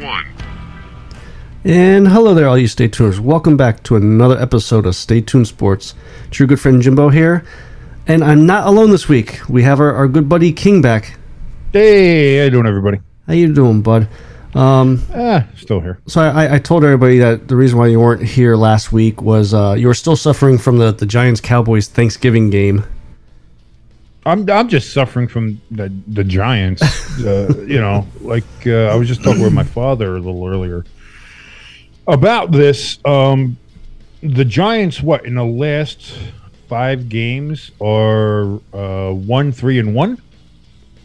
one. And hello there, all you Stay Tuners. Welcome back to another episode of Stay Tuned Sports. It's your good friend Jimbo here. And I'm not alone this week. We have our, our good buddy King back. Hey, how you doing, everybody? How you doing, bud? Um, Ah, still here. so I, I told everybody that the reason why you weren't here last week was uh, you were still suffering from the, the Giants Cowboys Thanksgiving game. I'm I'm just suffering from the the Giants. uh, you know, like uh, I was just talking with my father a little earlier about this. Um, the Giants, what in the last five games are uh, one, three, and one.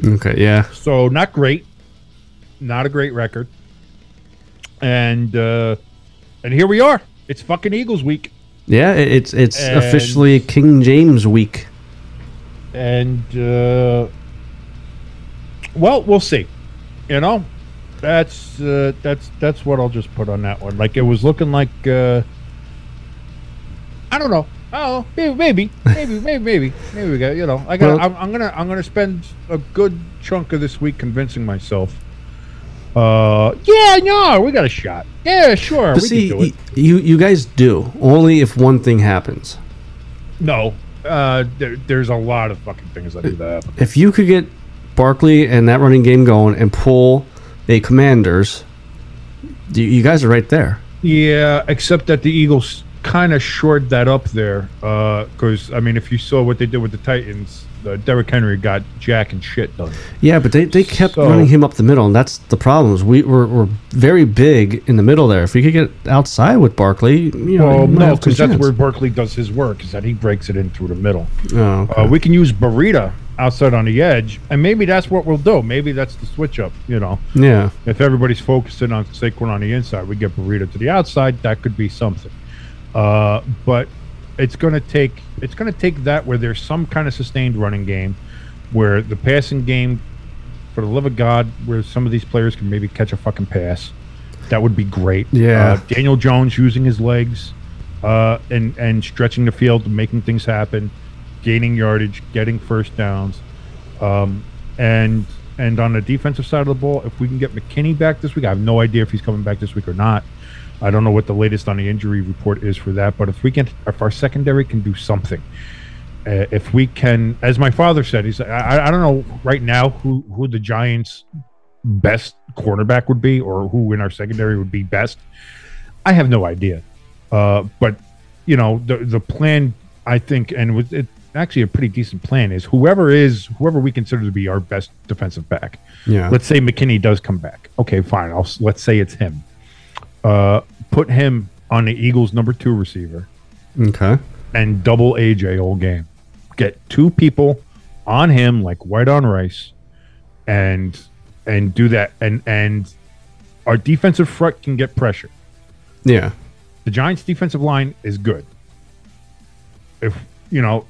Okay, yeah. So not great, not a great record. And uh, and here we are. It's fucking Eagles week. Yeah, it's it's And- officially King James week. And uh, well, we'll see. You know, that's uh, that's that's what I'll just put on that one. Like it was looking like uh, I don't know. Oh, maybe, maybe, maybe, maybe, maybe, maybe we got. You know, I got. Well- I'm, I'm gonna I'm gonna spend a good chunk of this week convincing myself. Uh, yeah, no, we got a shot. Yeah, sure, we see, can do it. you you guys do only if one thing happens. No, uh, there, there's a lot of fucking things that do that. If you could get Barkley and that running game going and pull a Commanders, you, you guys are right there. Yeah, except that the Eagles kind of shored that up there. Because, I mean, if you saw what they did with the Titans, uh, Derrick Henry got jack and shit done. Yeah, but they, they kept So- running him up the middle, and that's the problem. Is we we're, we're very big in the middle there. If we could get outside with Barkley, you know, Well, no, because that's where Barkley does his work, is that he breaks it in through the middle. Oh, okay. Uh, we can use Burita outside on the edge, and maybe that's what we'll do. Maybe that's the switch up, you know. yeah, If everybody's focusing on Saquon on the inside, we get Burrito to the outside. That could be something. Uh, but it's going to take it's going to take that where there's some kind of sustained running game, where the passing game, for the love of God, where some of these players can maybe catch a fucking pass. That would be great. Yeah. Uh, Daniel Jones using his legs, uh, and and stretching the field, making things happen, gaining yardage, getting first downs. Um, and and on the defensive side of the ball, if we can get McKinney back this week, I have no idea if he's coming back this week or not. I don't know what the latest on the injury report is for that, but if we can, if our secondary can do something, uh, if we can, as my father said, he's I, I don't know right now who who the Giants' best cornerback would be or who in our secondary would be best. I have no idea, uh, but you know the the plan I think, and with it actually a pretty decent plan is whoever is whoever we consider to be our best defensive back. yeah. Let's say McKinney does come back. Okay, fine. I'll let's say it's him. Uh, put him on the Eagles' number two receiver, okay. and double AJ all game. Get two people on him like white on rice, and and do that. And and our defensive front can get pressure. Yeah. The Giants' defensive line is good. If you know,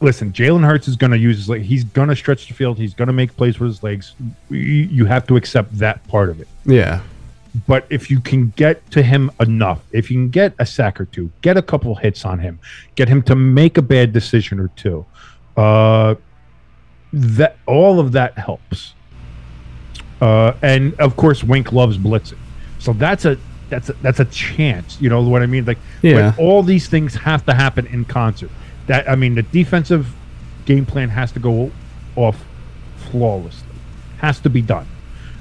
listen, Jalen Hurts is going to use his leg. He's going to stretch the field. He's going to make plays with his legs. You, you have to accept that part of it. Yeah. But if you can get to him enough, if you can get a sack or two, get a couple hits on him, get him to make a bad decision or two, uh, that all of that helps. Uh, and of course, Wink loves blitzing, so that's a that's a, that's a chance. You know what I mean? Like, Yeah. but all these things have to happen in concert. That I mean, the defensive game plan has to go off flawlessly. Has to be done.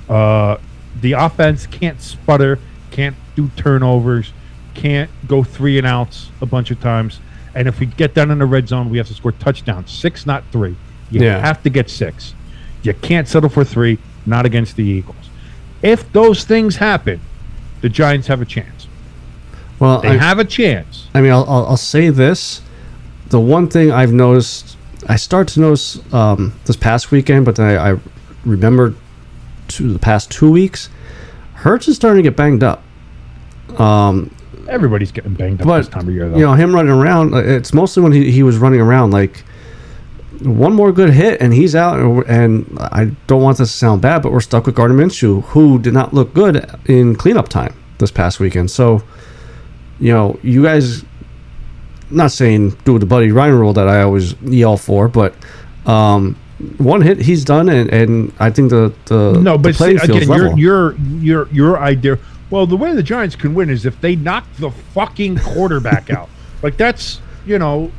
Uh, the offense can't sputter, can't do turnovers, can't go three and outs a bunch of times. And if we get down in the red zone, we have to score touchdowns. Six, not three. You Yeah. have to get six. You can't settle for three, not against the Eagles. If those things happen, the Giants have a chance. Well, They I, have a chance. I mean, I'll, I'll, I'll say this. The one thing I've noticed, I started to notice um, this past weekend, but then I, I remember the past two weeks, Hurts is starting to get banged up. Um, Everybody's getting banged up but this time of year, though. you know, him running around, uh, it's mostly when he, he was running around. Like one more good hit and he's out. And, and I don't want this to sound bad, but we're stuck with Gardner Minshew, who did not look good in cleanup time this past weekend. So, you know, you guys, not saying do the Buddy Ryan rule that I always yell for, but um, one hit he's done, and, and I think the the no, the but see, playing again, your your your your idea. Well, the way the Giants can win is if they knock the fucking quarterback out. Like that's you know.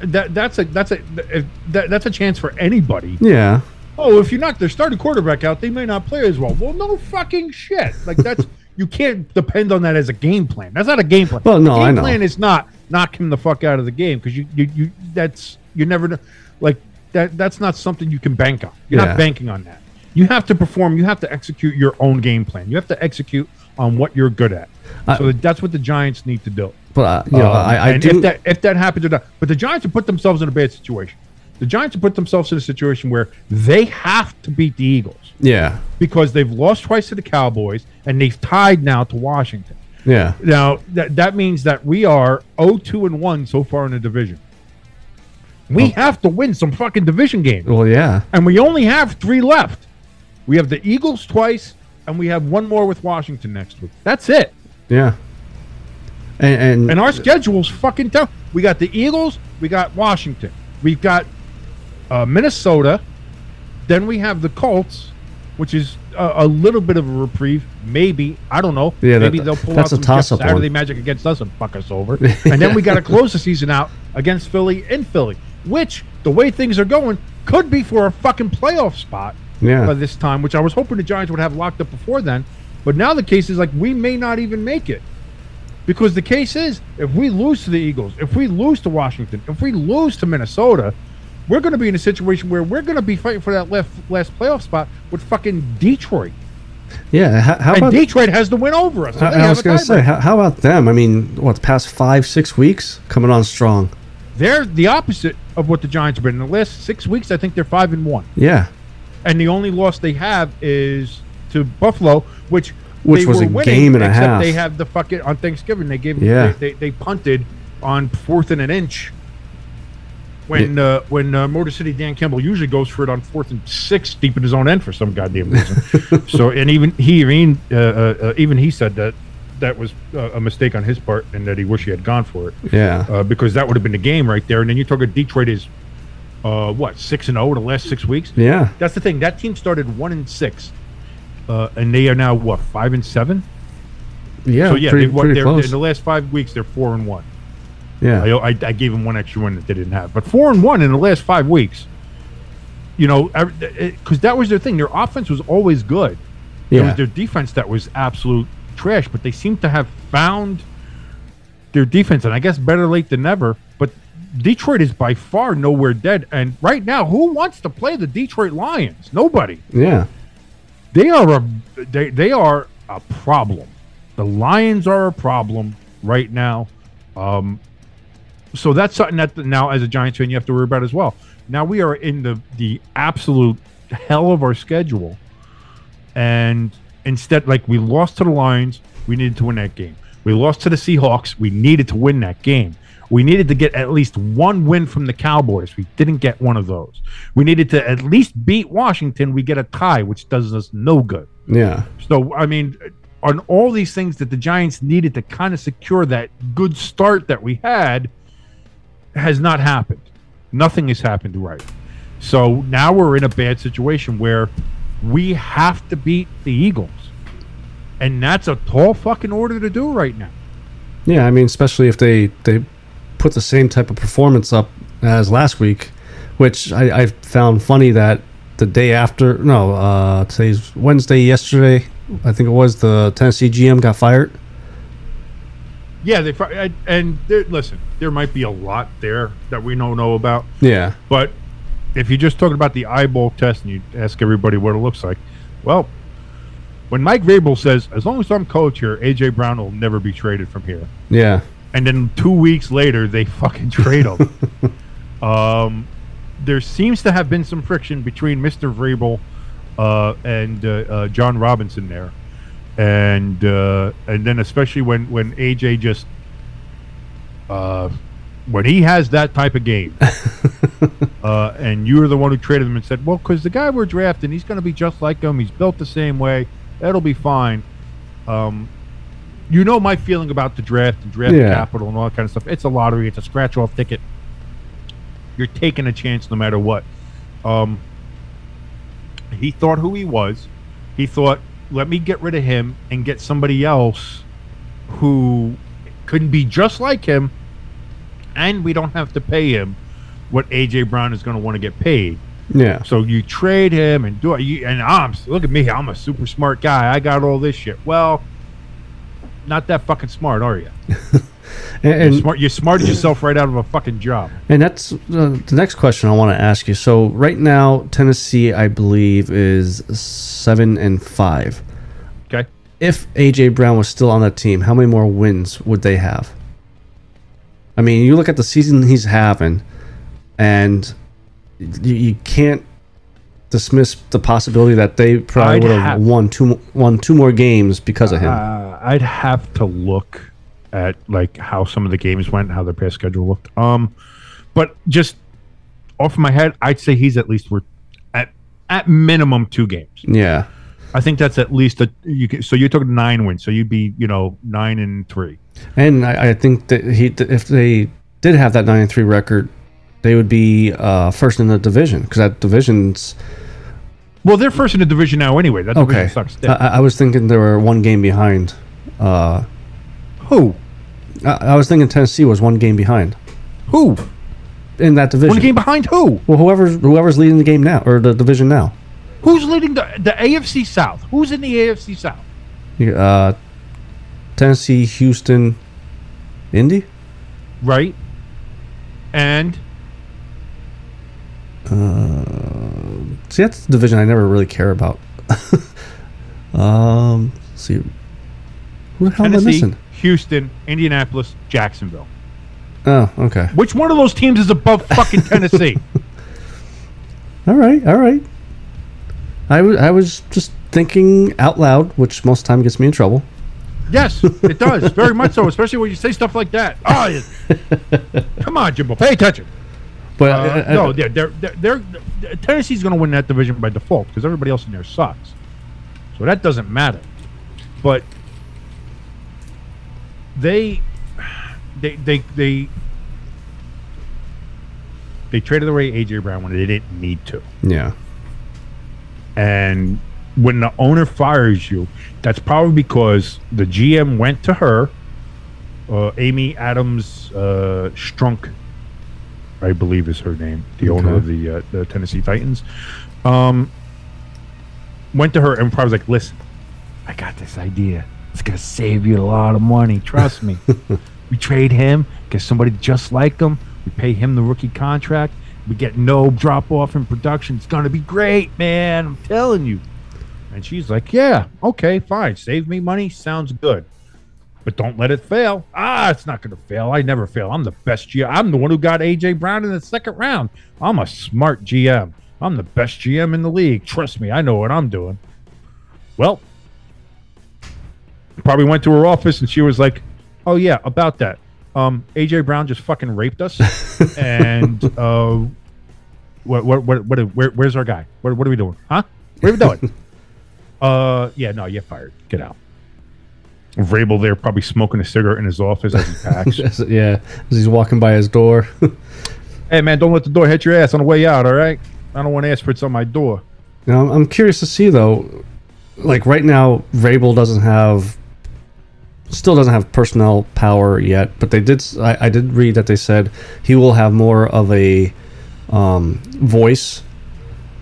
That that's a that's a if that, that's a chance for anybody. yeah, Oh, if you knock their starting quarterback out, they may not play as well. Well, no fucking shit. Like that's you can't depend on that as a game plan. That's not a game plan. Well, no, game I know. plan is not knock him the fuck out of the game because you, you you that's you never know. Like that that's not something you can bank on. You're Yeah. not banking on that. You have to perform. You have to execute your own game plan. You have to execute on what you're good at. I- so that's what the Giants need to do. but uh, you know, Um, I, do. if that if that happens or not, but the Giants have put themselves in a bad situation. The Giants have put themselves in a situation where they have to beat the Eagles yeah, because they've lost twice to the Cowboys and they've tied now to Washington. yeah, Now that that means that we are 0-2 and 1 so far in the division. We Oh. have to win some fucking division games. well, yeah. And we only have 3 left. We have the Eagles twice and we have one more with Washington next week. That's it. Yeah. And and, And our schedule's fucking tough. We got the Eagles, we got Washington, we've got uh, Minnesota, then we have the Colts, which is a, a little bit of a reprieve. Maybe I don't know. Yeah, that- maybe they'll pull that's out a some Saturday one. magic against us and fuck us over. and then we got to close the season out against Philly in Philly, which the way things are going could be for a fucking playoff spot Yeah. by this time, which I was hoping the Giants would have locked up before then. But now the case is like we may not even make it. Because the case is, if we lose to the Eagles, if we lose to Washington, if we lose to Minnesota, we're going to be in a situation where we're going to be fighting for that last last playoff spot with fucking Detroit, yeah. How, how and about? Detroit has to win over us. so I, I was gonna say, how, how about them? I mean, what the past five, six weeks coming on strong. they're the opposite of what the Giants have been in the last six weeks. I think they're five and one, Yeah. and the only loss they have is to Buffalo, which Which they was a winning, game and a half. They have the fucking on Thanksgiving. They gave Yeah. they, they, they punted on fourth and an inch. When uh, when uh, Motor City Dan Campbell usually goes for it on fourth and six deep in his own end for some goddamn reason. so and even he even uh, uh, uh, even he said that that was uh, a mistake on his part and that he wished he had gone for it Yeah. uh, because that would have been the game right there. And then you talk about Detroit is uh, what six and zero the last six weeks. yeah. That's the thing. That team started one and six, uh, and they are now what five and seven. Yeah. so yeah, pretty, they, what, pretty they're, close. in the last five weeks they're four and one. yeah. I, I, I gave them one extra win that they didn't have, but four and one in the last five weeks. You know, because that was their thing. Their offense was always good. It yeah. was their defense that was absolute trash, but they seem to have found their defense, and I guess better late than never. But Detroit is by far nowhere dead, and right now, who wants to play the Detroit Lions? Nobody. yeah. They are a they, they are a problem. The Lions are a problem right now. Um, so that's something that now, as a Giants fan, you have to worry about as well. Now we are in the the absolute hell of our schedule, and instead, like we lost to the Lions, we needed to win that game. We lost to the Seahawks, we needed to win that game. We needed to get at least one win from the Cowboys. We didn't get one of those. We needed to at least beat Washington. We get a tie, which does us no good. Yeah. So I mean, on all these things that the Giants needed to kind of secure that good start that we had, has not happened. Nothing has happened right. So now we're in a bad situation where we have to beat the Eagles, and that's a tall fucking order to do right now. Yeah, I mean, especially if they they put the same type of performance up as last week, which I, I found funny that the day after, no, uh, today's Wednesday. Yesterday, I think it was the Tennessee GM got fired. Yeah, they fi- and- and there, listen, there might be a lot there that we don't know about. Yeah, But if you're just talking about the eyeball test and you ask everybody what it looks like, well, when Mike Vrabel says, "As long as I'm coach here, AJ Brown will never be traded from here," yeah, and then two weeks later they fucking trade him, um, there seems to have been some friction between Mister Vrabel uh, and uh, uh, Jon Robinson there, and uh, and then especially when when AJ just uh, when he has that type of game, uh, and you're the one who traded him and said, well, because the guy we're drafting, he's going to be just like him. He's built the same way. That'll be fine. Um, you know my feeling about the draft and draft Yeah. capital and all that kind of stuff. It's a lottery. It's a scratch off ticket. You're taking a chance no matter what. Um, he thought who he was. He thought, let me get rid of him and get somebody else who couldn't be just like him, and we don't have to pay him what AJ Brown is going to want to get paid. yeah. So you trade him and do it. You, and I'm look at me. I'm a super smart guy. I got all this shit. Well, not that fucking smart, are you? And You're smart. You smarted yourself right out of a fucking job. and that's uh, the next question I want to ask you. So right now, Tennessee, I believe, is seven and five. Okay. if AJ Brown was still on that team, how many more wins would they have? I mean, you look at the season he's having, and you, you can't dismiss the possibility that they probably have have- won two won two more games because of him. Uh, I'd have to look at like how some of the games went, how their past schedule looked. Um, but just off my head, I'd say he's at least worth at at minimum two games. yeah, I think that's at least a you. Can, so you took nine wins, so you'd be you know nine and three. and I, I think that he if they did have that nine and three record, they would be uh, first in the division because that division's Well, they're first in the division now anyway. That division okay. sucks. I. I was thinking they were one game behind. Uh, Who? I, I was thinking Tennessee was one game behind Who? in that division. One game behind who? Well, whoever's whoever's leading the game now or the division now. Who's leading the the AFC South? Who's in the AFC South? Uh, Tennessee, Houston, Indy. Right. And See, that's the division I never really care about. um, let's see, who the hell am I Tennessee, missing? Houston, Indianapolis, Jacksonville. Oh, okay. Which one of those teams is above fucking Tennessee? All right, all right. I was I was just thinking out loud, which most time gets me in trouble. yes, it does very much so. Especially when you say stuff like that. Oh, yeah. come on, Jimbo, pay attention. But Uh, uh, no, uh, they're, they're, they're, they're Tennessee's going to win that division by default because everybody else in there sucks. So that doesn't matter. But they, they, they, they, they traded away AJ Brown when they didn't need to. yeah, And when the owner fires you, that's probably because the GM went to her, uh, Amy Adams uh, Strunk, I believe is her name, the owner of the, uh, the Tennessee Titans. Um, went to her and probably was like, "Listen, I got this idea. It's gonna save you a lot of money. Trust me. we trade him, get somebody just like him. We pay him the rookie contract. We get no drop off in production. It's gonna be great, man. I'm telling you." And she's like, "Yeah, okay, fine. Save me money. Sounds good." but don't let it fail. Ah, it's not going to fail. I never fail. I'm the best GM. I'm the one who got AJ Brown in the second round. I'm a smart GM. I'm the best GM in the league. Trust me, I know what I'm doing. Well, probably went to her office and she was like, "Oh yeah, about that. Um, AJ Brown just fucking raped us, and uh, what, what, what, what, where, where's our guy? What, what are we doing? Huh? What are we doing? uh, yeah, no, you're fired. Get out. Vrabel there, probably smoking a cigarette in his office as he packs. Yeah, as he's walking by his door. hey man, don't let the door hit your ass on the way out. All right, I don't want prints on my door. Now, I'm- I'm curious to see though, like right now, Vrabel doesn't have, still doesn't have personnel power yet. But they did. I did read that they said he will have more of a um, voice.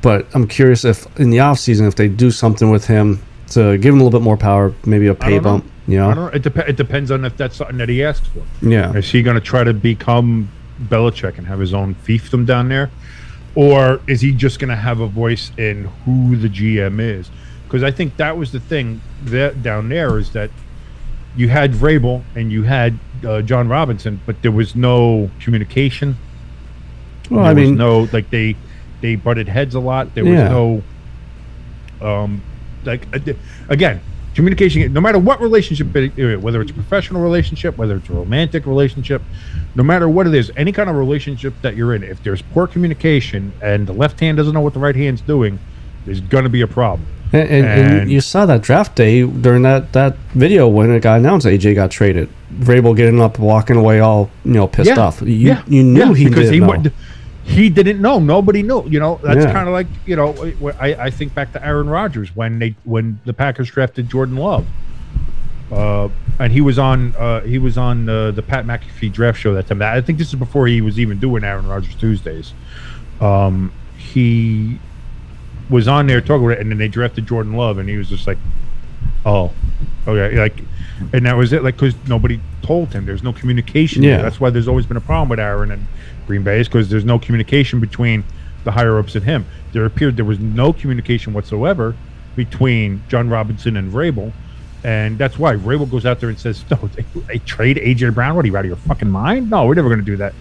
But I'm curious if in the off season, if they do something with him to give him a little bit more power, maybe a pay don't know. bump. You I don't. It, dep- it depends on if that's something that he asks for. Yeah. Is he going to try to become Belichick and have his own fiefdom down there? Or is he just going to have a voice in who the GM is? Because I think that was the thing that down there is that you had Vrabel and you had uh, Jon Robinson, but there was no communication. Well, there I was mean, no like they they butted heads a lot. There Yeah. was no um like uh, again communication. No matter what relationship, whether it's a professional relationship, whether it's a romantic relationship, no matter what it is, any kind of relationship that you're in, if there's poor communication and the left hand doesn't know what the right hand's doing, there's gonna be a problem. And, and, and And- you saw that draft day during that, that video when it got announced AJ got traded. Vrabel getting up, walking away, all you know, pissed off. You, yeah, you knew yeah, he because didn't he know. He didn't know. Nobody knew. You know, that's Yeah. kind of like you know. I, I think back to Aaron Rodgers when they when the Packers drafted Jordan Love, uh, and he was on uh, he was on uh, the Pat McAfee draft show that time. I think this is before he was even doing Aaron Rodgers Tuesdays. Um, he was on there talking about it, and then they drafted Jordan Love, and he was just like, "Oh, okay," like, and that was it. Like, because nobody told him. There's no communication. there. Yeah. that's why there's always been a problem with Aaron and Green Bay is because there's no communication between the higher ups and him. There appeared there was no communication whatsoever between Jon Robinson and Vrabel. And that's why Vrabel goes out there and says, "No, they, they trade AJ Brown. What are you out of your fucking mind? No, we're never going to do that."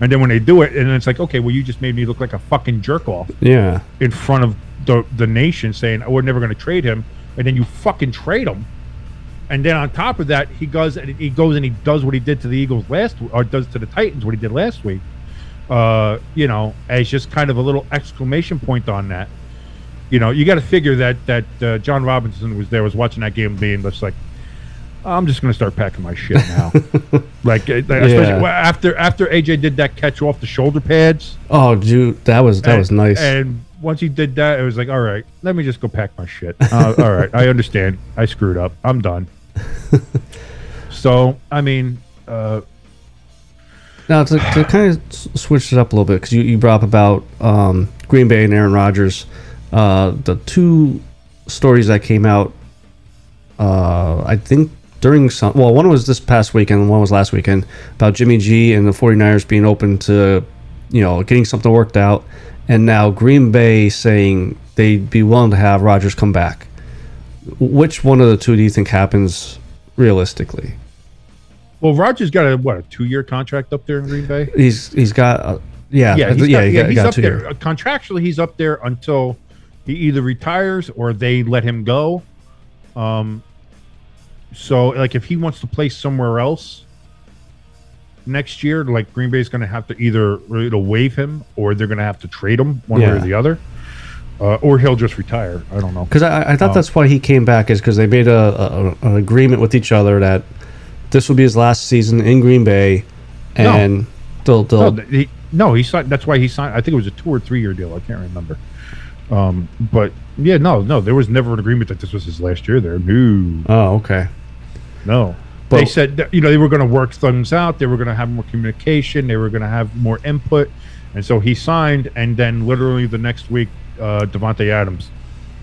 And then when they do it, and it's like, "Okay, well, you just made me look like a fucking jerk off yeah. in front of the the nation, saying oh, we're never going to trade him," and then you fucking trade him. And then on top of that, he goes and he goes and he does what he did to the Eagles last, or does to the Titans what he did last week. Uh, you know, as just kind of a little exclamation point on that. You know, you got to figure that that uh, Jon Robinson was there, was watching that game, being just like, I'm just going to start packing my shit now. like, uh, especially Yeah. after after AJ did that catch off the shoulder pads. Oh, dude, that was that and- was nice. And once he did that, it was like, all right, let me just go pack my shit. Uh, all right, I understand. I screwed up. I'm done. so, I mean, uh, Now to, to kind of switch it up a little bit because you, you brought up about um, Green Bay and Aaron Rodgers, uh, the two stories that came out, uh, I think during some well one was this past weekend, and one was last weekend about Jimmy G and the 49ers being open to you know getting something worked out, and now Green Bay saying they'd be willing to have Rodgers come back. Which one of the two do you think happens realistically? Well, Rodgers got a what a two year contract up there in Green Bay. He's he's got uh, yeah Yeah, he's, yeah got, he yeah, got- he's got up there. year. Uh, Contractually, he's up there until he either retires or they let him go. Um, so like if he wants to play somewhere else next year, like Green Bay's going to have to either it'll waive him or they're going to have to trade him one way or the other, uh, or he'll just retire. I don't know. Because I, I thought Oh. that's why he came back is because they made a, a an agreement with each other that this will be his last season in Green Bay, No. and they'll No, they'll th- he, no, he signed. That's why he signed. I think it was a two or three year deal. I can't remember. Um, but yeah, no, no, there was never an agreement that this was his last year there. No, oh okay no. But- they said that, you know they were going to work things out. They were going to have more communication. They were going to have more input, and so he signed. And then literally the next week, uh, Davante Adams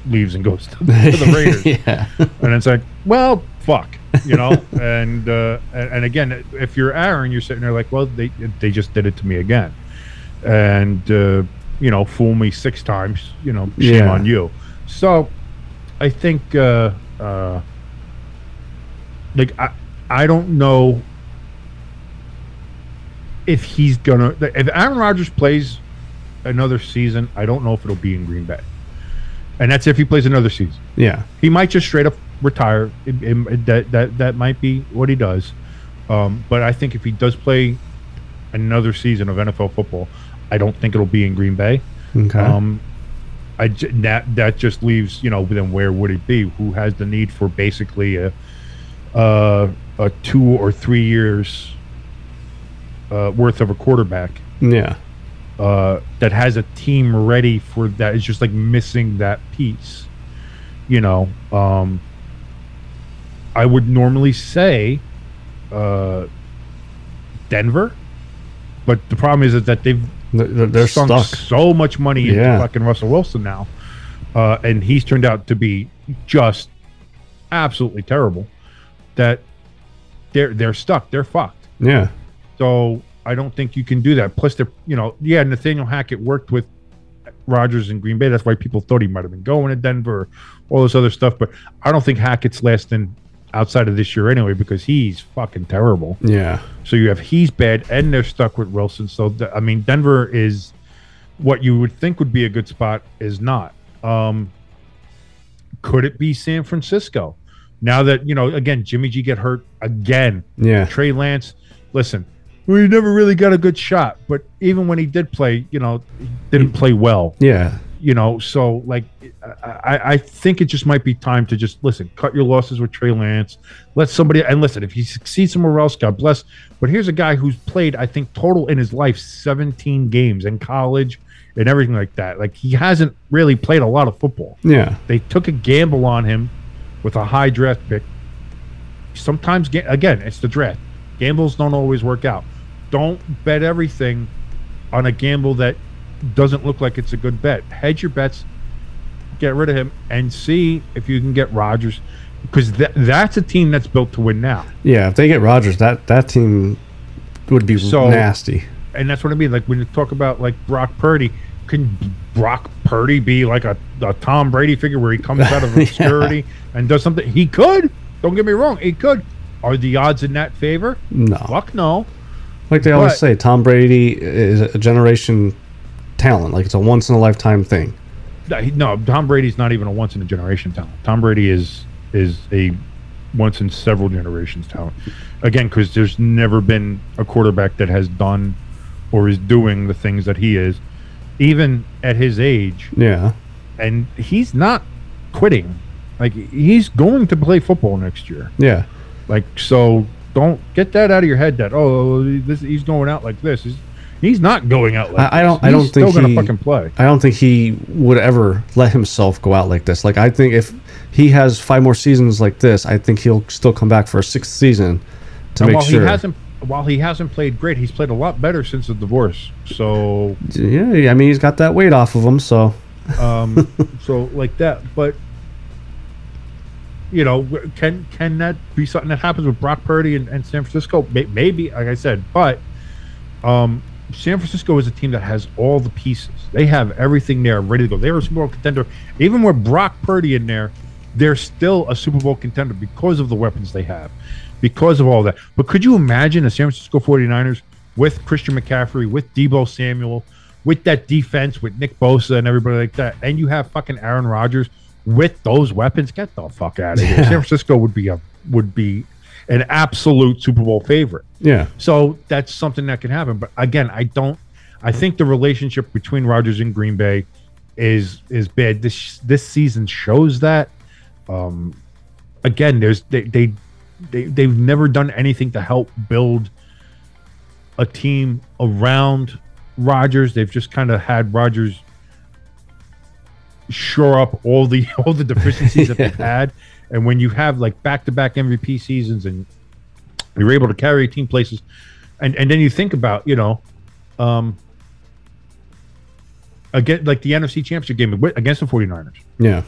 leaves and goes to, to the Raiders. yeah and it's like, well, fuck, you know. and, uh, and again, if you're Aaron, you're sitting there like, well, they they just did it to me again, and uh, you know, fool me six times, you know, shame Yeah. on you. So, I think, uh, uh, like, I, I don't know if he's gonna. If Aaron Rodgers plays another season, I don't know if it'll be in Green Bay, and that's if he plays another season. Yeah. He might just straight up retire. It- it- that that that might be what he does. Um, but I think if he does play another season of NFL football, I don't think it'll be in Green Bay. Okay. Um, I that that just leaves you know then where would it be? Who has the need for basically a uh, a two or three years uh, worth of a quarterback yeah. uh, that has a team ready for that is just like missing that piece. You know, um, I would normally say uh, Denver, but the problem is, is that they've They're, they're- sunk stuck. so much money into fucking Russell Wilson now, uh, and he's turned out to be just absolutely terrible. That they're they're stuck. They're fucked. Yeah. So I don't think you can do that. Plus, they're you know, yeah, Nathaniel Hackett worked with Rodgers in Green Bay. That's why people thought he might have been going to Denver, all this other stuff. But I don't think Hackett's lasting outside of this year anyway because he's fucking terrible. Yeah. So you have he's bad, and they're stuck with Wilson. So th- I mean, Denver is what you would think would be a good spot is not. Um, could it be San Francisco? Now that you know, again, Jimmy G get hurt again. Yeah. Trey Lance, listen, we never really got a good shot, but even when he did play, you know, didn't play well Yeah. You know, so like, I, I think it just might be time to just listen, cut your losses with Trey Lance. Let somebody and listen. If he succeeds somewhere else, God bless. But here's a guy who's played, I think, total in his life, 17 games in college and everything like that. Like he hasn't really played a lot of football. Yeah. They took a gamble on him with a high draft pick. Sometimes, again, it's the draft. Gambles don't always work out. Don't bet everything on a gamble that doesn't look like it's a good bet. Hedge your bets, get rid of him, and see if you can get Rodgers, because th- that's a team that's built to win now. Yeah. If they get Rodgers, that that team would be So- nasty. And that's what I mean. Like when you talk about like Brock Purdy, can Brock Purdy be like a, a Tom Brady figure where he comes out of Yeah. obscurity and does something? He could. Don't get me wrong. He could. Are the odds in that favor? No. Fuck no. Like they always say, Tom Brady is a generation talent. Like it's a once in a lifetime thing. No, Tom Brady's not even a once in a generation talent. Tom Brady is is a once in several generations talent. Again, because there's never been a quarterback that has done or is doing the things that he is, even at his age. Yeah. And he's not quitting. Like he's going to play football next year. Yeah. Like so, don't get that out of your head. That oh, this, he's going out like this. He's, he's not going out like. I- I don't- This. I don't He's think still gonna fucking play. I don't think he would ever let himself go out like this. Like I think if he has five more seasons like this, I think he'll still come back for a sixth season to And make while sure. he hasn't, while he hasn't played great, he's played a lot better since the divorce. So, yeah, I mean he's got that weight off of him. So um, so like that. But you know, can can that be something that happens with Brock Purdy and, and San Francisco? Maybe, like I said, but um, San Francisco is a team that has all the pieces. They have everything there ready to go. They're a Super Bowl contender. Even with Brock Purdy in there, they're still a Super Bowl contender because of the weapons they have, because of all that. But could you imagine the San Francisco 49ers with Christian McCaffrey, with Deebo Samuel, with that defense, with Nick Bosa and everybody like that, and you have fucking Aaron Rodgers with those weapons? Get the fuck out of here. Yeah. San Francisco would be a would be an absolute Super Bowl favorite. yeah, So that's something that can happen. But again, I don't. I think the relationship between Rodgers and Green Bay is is bad. This this season shows that. Um, again, there's they they, they they've never done anything to help build a team around Rodgers. They've just kind of had Rodgers shore up all the all the deficiencies that they've had. And when you have like back to back MVP seasons and you're able to carry team places, and and then you think about you know, um, again like the NFC Championship game against the 49ers yeah,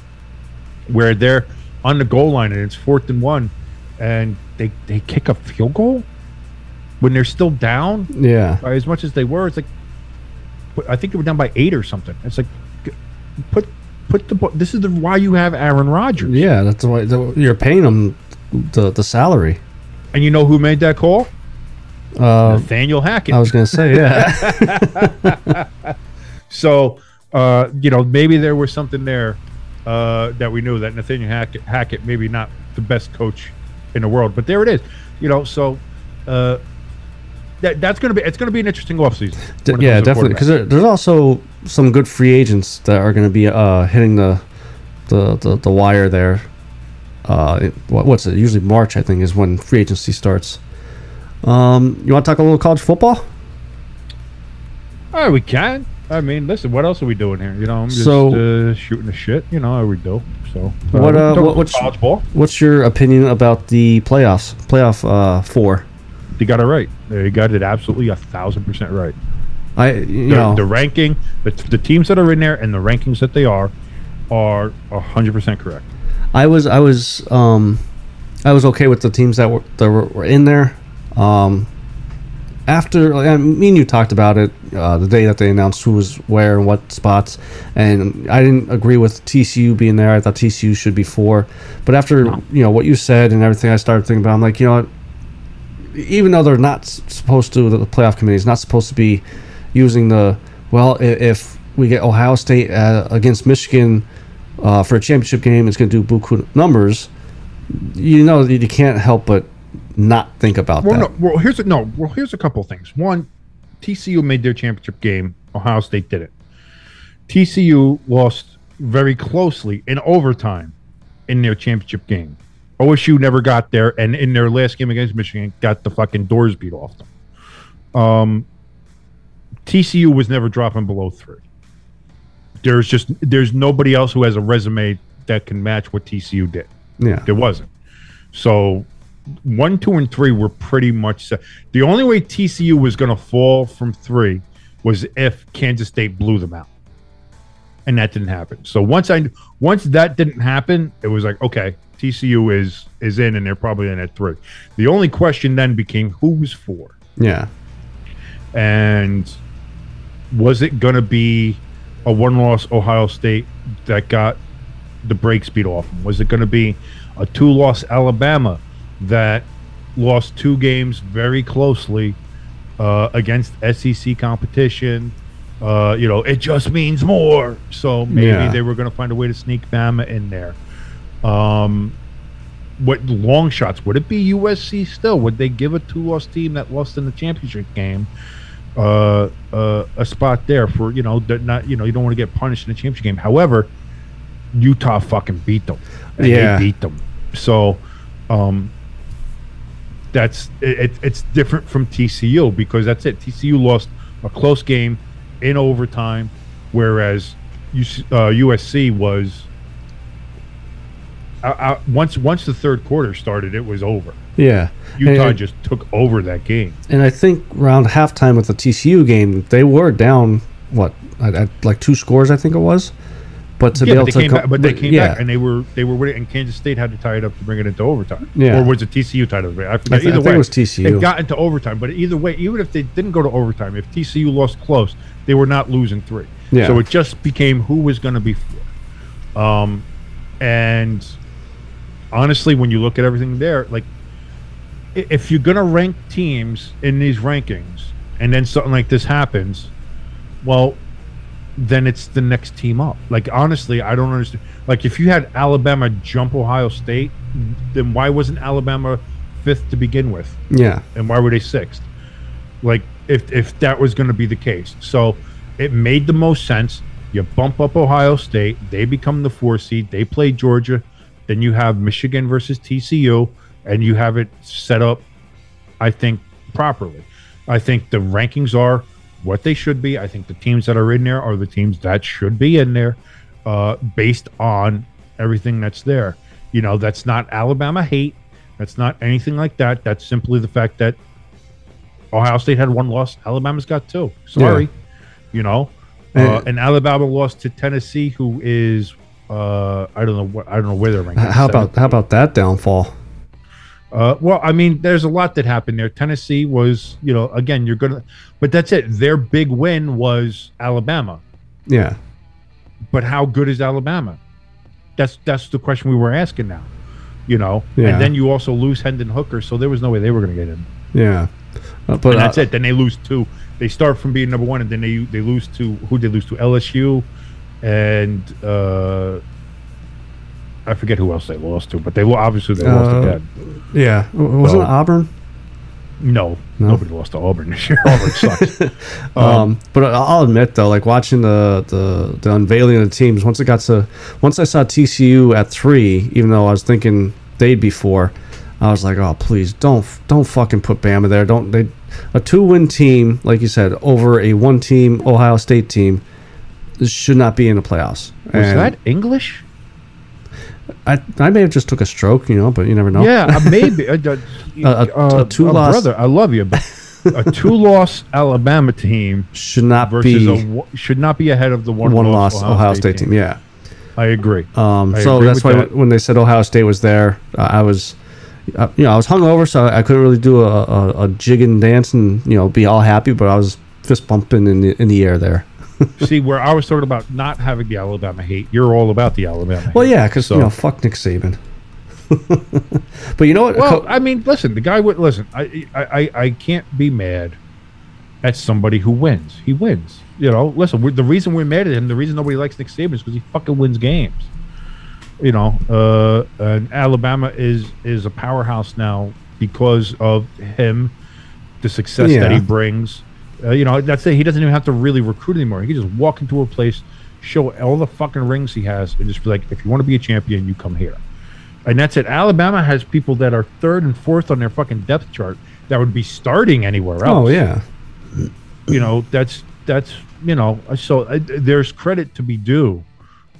where they're on the goal line and it's fourth and one, and they they kick a field goal when they're still down yeah, by as much as they were. It's like, I think they were down by eight or something. It's like, put put the. This is the why you have Aaron Rodgers. yeah. That's why the, you're paying him the the salary. And you know who made that call? Uh, Nathaniel Hackett. I was gonna say, yeah, So, uh, you know, maybe there was something there uh, that we knew that Nathaniel Hackett, Hackett, maybe not the best coach in the world, but there it is. You know, so uh, that that's gonna be it's gonna be an interesting offseason. D- yeah, definitely. Because there, there's also some good free agents that are going to be uh, hitting the, the the the wire there. Uh, it- what's it? Usually March, I think, is when free agency starts. Um, you want to talk a little college football? All right, we can. I mean, listen, what else are we doing here? You know, I'm just So- uh, shooting the shit. You know how we do. So, What, uh, what- what's- What's your opinion about the playoffs? Playoff uh, four. You got it right. You got it absolutely a thousand percent right. I you The, know the ranking, the, the teams that are in there, and the rankings that they are, are a hundred percent correct. I was I was um I was okay with the teams that were that were, were in there. Um, after like, I mean, me and you talked about it uh, the day that they announced who was where and what spots, and I didn't agree with TCU being there. I thought TCU should be four, but after you know what you said and everything, I started thinking about. I'm like, you know what? Even though they're not supposed to, the playoff committee is not supposed to be using the well. If we get Ohio State uh, against Michigan uh, for a championship game, it's going to do buku numbers. You know, you can't help but not think about Well, that. no. Well, here's a no. Well, here's a couple things. One, TCU made their championship game. Ohio State didn't. TCU lost very closely in overtime in their championship game. OSU never got there, and in their last game against Michigan, got the fucking doors beat off them. Um, TCU was never dropping below three. There's just there's nobody else who has a resume that can match what TCU did. Yeah, There wasn't. So one, two, and three were pretty much set. The only way TCU was going to fall from three was if Kansas State blew them out, and that didn't happen. So once I once that didn't happen, it was like okay, TCU is is in, and they're probably in at three. The only question then became who's four, yeah, and was it going to be a one-loss Ohio State that got the brakes beat off them? Was it going to be a two-loss Alabama that lost two games very closely uh, against SEC competition? Uh, you know, it just means more. So maybe Yeah. they were going to find a way to sneak Bama in there. Um, what long shots would it be? USC still? Would they give a two-loss team that lost in the championship game uh, uh, a spot there for you know that not you know you don't want to get punished in the championship game. However, Utah fucking beat them. And Yeah. they beat them. So, um, that's it, it's different from TCU because that's it. TCU lost a close game in overtime, whereas UC, uh, USC was. Uh, uh, once once the third quarter started, it was over. yeah. Utah and, just took over that game. and I think around halftime with the TCU game, they were down what at, at like two scores, I think it was. But to yeah, be able they to came come, back, but they came yeah, back and they were they were and Kansas State had to tie it up to bring it into overtime. Yeah. or was it TCU tied up? I forget. I, th- I either think way, it was TCU. It got into overtime, but either way, even if they didn't go to overtime, if TCU lost close, they were not losing three. Yeah. So it just became who was going to be four. Um, and honestly, when you look at everything there, like if you're going to rank teams in these rankings, and then something like this happens, well, then it's the next team up. Like honestly, I don't understand. Like if you had Alabama jump Ohio State, then why wasn't Alabama fifth to begin with, yeah, and why were they sixth? Like if if that was going to be the case, so it made the most sense. You bump up Ohio State, they become the four seed. They play Georgia, then you have Michigan versus TCU, and you have it set up. I think properly. I think the rankings are what they should be. I think the teams that are in there are the teams that should be in there, uh, based on everything that's there. You know, that's not Alabama hate. That's not anything like that. That's simply the fact that Ohio State had one loss. Alabama's got two. Sorry, you know. Uh, And- and Alabama lost to Tennessee, who is uh, I don't know what I don't know where they're ranked. how about how about that downfall? Uh, well, I mean, there's a lot that happened there. Tennessee was, you know, again, you're gonna, but that's it. Their big win was Alabama. Yeah, But how good is Alabama? That's that's the question we were asking now. you know. Yeah. And then you also lose Hendon Hooker, so there was no way they were going to get in. Yeah, Uh, but And that's uh, it. Then they lose two. They start from being number one, and then they they lose to who? They lose to LSU, and uh, I forget who else they lost to, but they obviously they lost Uh, to Penn. Yeah, wasn't Oh. it Auburn? No, No? nobody lost to Auburn this year. Auburn sucks. Um, but I- I'll admit though, like watching the, the the unveiling of the teams. Once it got to, once I saw TCU at three, even though I was thinking they'd be four, I was like, oh please don't don't fucking put Bama there. Don't they? A two win team, like you said, over a one team Ohio State team, should not be in the playoffs. Was And that English? I I may have just took a stroke, you know, but you never know. Yeah, uh, maybe. Uh, A- a- a two-loss- brother. I love you, but a two-loss Alabama team should not be a should not be ahead of the one, one loss Ohio, State, team. Yeah. I agree. Um, I so agree that's why that. when they said Ohio State was there, uh, I was, uh, you know, I was hungover, so I couldn't really do a, a, a jig and dance and you know be all happy, but I was fist bumping in the in the air there. See, where I was talking about not having the Alabama hate, you're all about the Alabama. Hate. Well, yeah, because So- you know, fuck Nick Saban. but you know what? Well, I mean, listen, the guy would listen. I, I, I, I can't be mad at somebody who wins. He wins. You know, listen. We're, the reason we're mad at him, the reason nobody likes Nick Saban is because he fucking wins games. You know, uh, and Alabama is is a powerhouse now because of him, the success that he brings. Uh, you know, that's it. He doesn't even have to really recruit anymore. He can just walk into a place, show all the fucking rings he has, and just be like, if you want to be a champion, you come here. And that's it. Alabama has people that are third and fourth on their fucking depth chart that would be starting anywhere else. oh yeah, You know, that's that's you know. So uh, there's credit to be due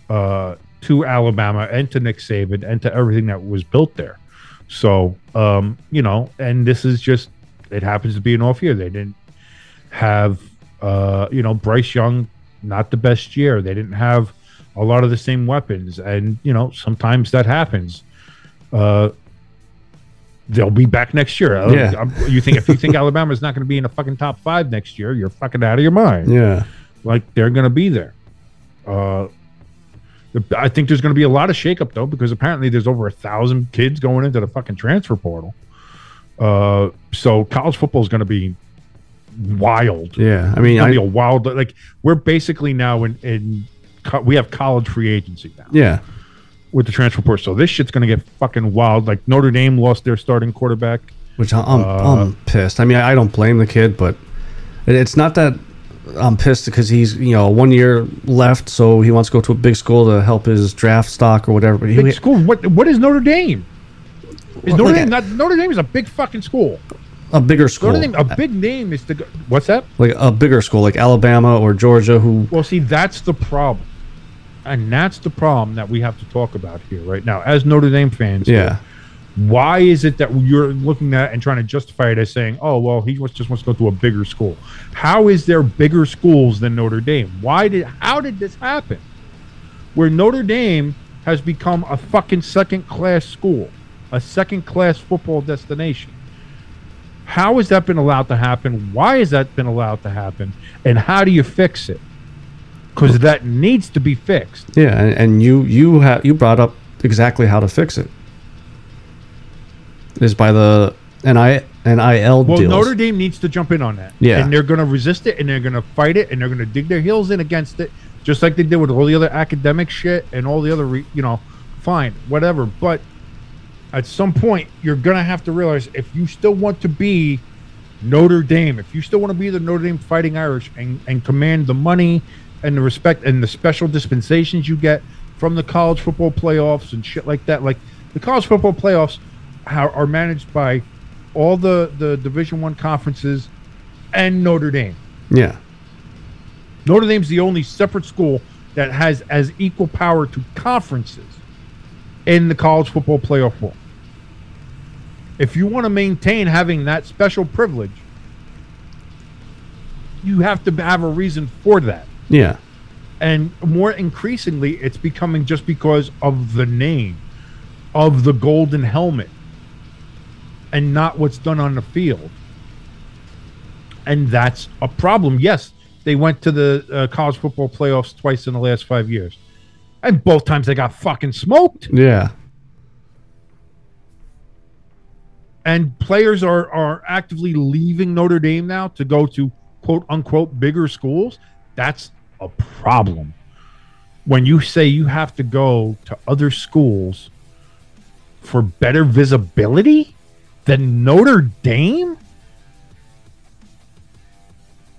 uh, to Alabama and to Nick Saban and to everything that was built there. So um, you know, and this is just it happens to be an off year. They didn't have uh, you know Bryce Young, not the best year. They didn't have a lot of the same weapons, and you know sometimes that happens. Uh, they'll be back next year. Uh, Yeah. You think if you think Alabama's not going to be in the fucking top five next year, you're fucking out of your mind. yeah, Like they're going to be there. Uh, I think there's going to be a lot of shakeup though, because apparently there's over a thousand kids going into the fucking transfer portal. Uh, so college football is going to be wild. yeah. I mean, It's gonna I, be a wild. Like we're basically now in in co- we have college free agency now yeah, with the transfer portal. So this shit's to get fucking wild. Like Notre Dame lost their starting quarterback. which I- I'm Uh, I'm pissed. I mean, I don't blame the kid, but it's not that I'm pissed because he's you know one year left, so he wants to go to a big school to help his draft stock or whatever. But he, Big school. What what is Notre Dame? Is Well, Notre like Dame a- not, Notre Dame is a big fucking school. A bigger school, Dame, a big name is the. What's that? like a bigger school, like Alabama or Georgia, who Well, see, that's the problem, and that's the problem that we have to talk about here right now as Notre Dame fans. yeah, Why is it that you're looking at and trying to justify it as saying, "Oh, well, he just wants to go to a bigger school"? How is there bigger schools than Notre Dame? Why did? How did this happen? Where Notre Dame has become a fucking second-class school, a second-class football destination. How has that been allowed to happen? Why has that been allowed to happen? And how do you fix it? Because that needs to be fixed. yeah, and, and you you have you brought up exactly how to fix it. Is by the NI NIL Well, deals. Notre Dame needs to jump in on that. Yeah. And they're going to resist it and they're going to fight it and they're going to dig their heels in against it, just like they did with all the other academic shit and all the other, re- you know, fine, whatever. But at some point, you're going to have to realize if you still want to be Notre Dame, if you still want to be the Notre Dame Fighting Irish and, and command the money and the respect and the special dispensations you get from the college football playoffs and shit like that, like the college football playoffs are, are managed by all the, the Division One conferences and Notre Dame. yeah, Notre Dame's the only separate school that has as equal power to conferences in the college football playoff pool. If you want to maintain having that special privilege, you have to have a reason for that. yeah, And more increasingly, it's becoming just because of the name, of the golden helmet, and not what's done on the field. And that's a problem. Yes, they went to the uh, college football playoffs twice in the last five years. And both times they got fucking smoked. yeah. And players are are actively leaving Notre Dame now to go to quote unquote bigger schools, that's a problem. When you say you have to go to other schools for better visibility than Notre Dame,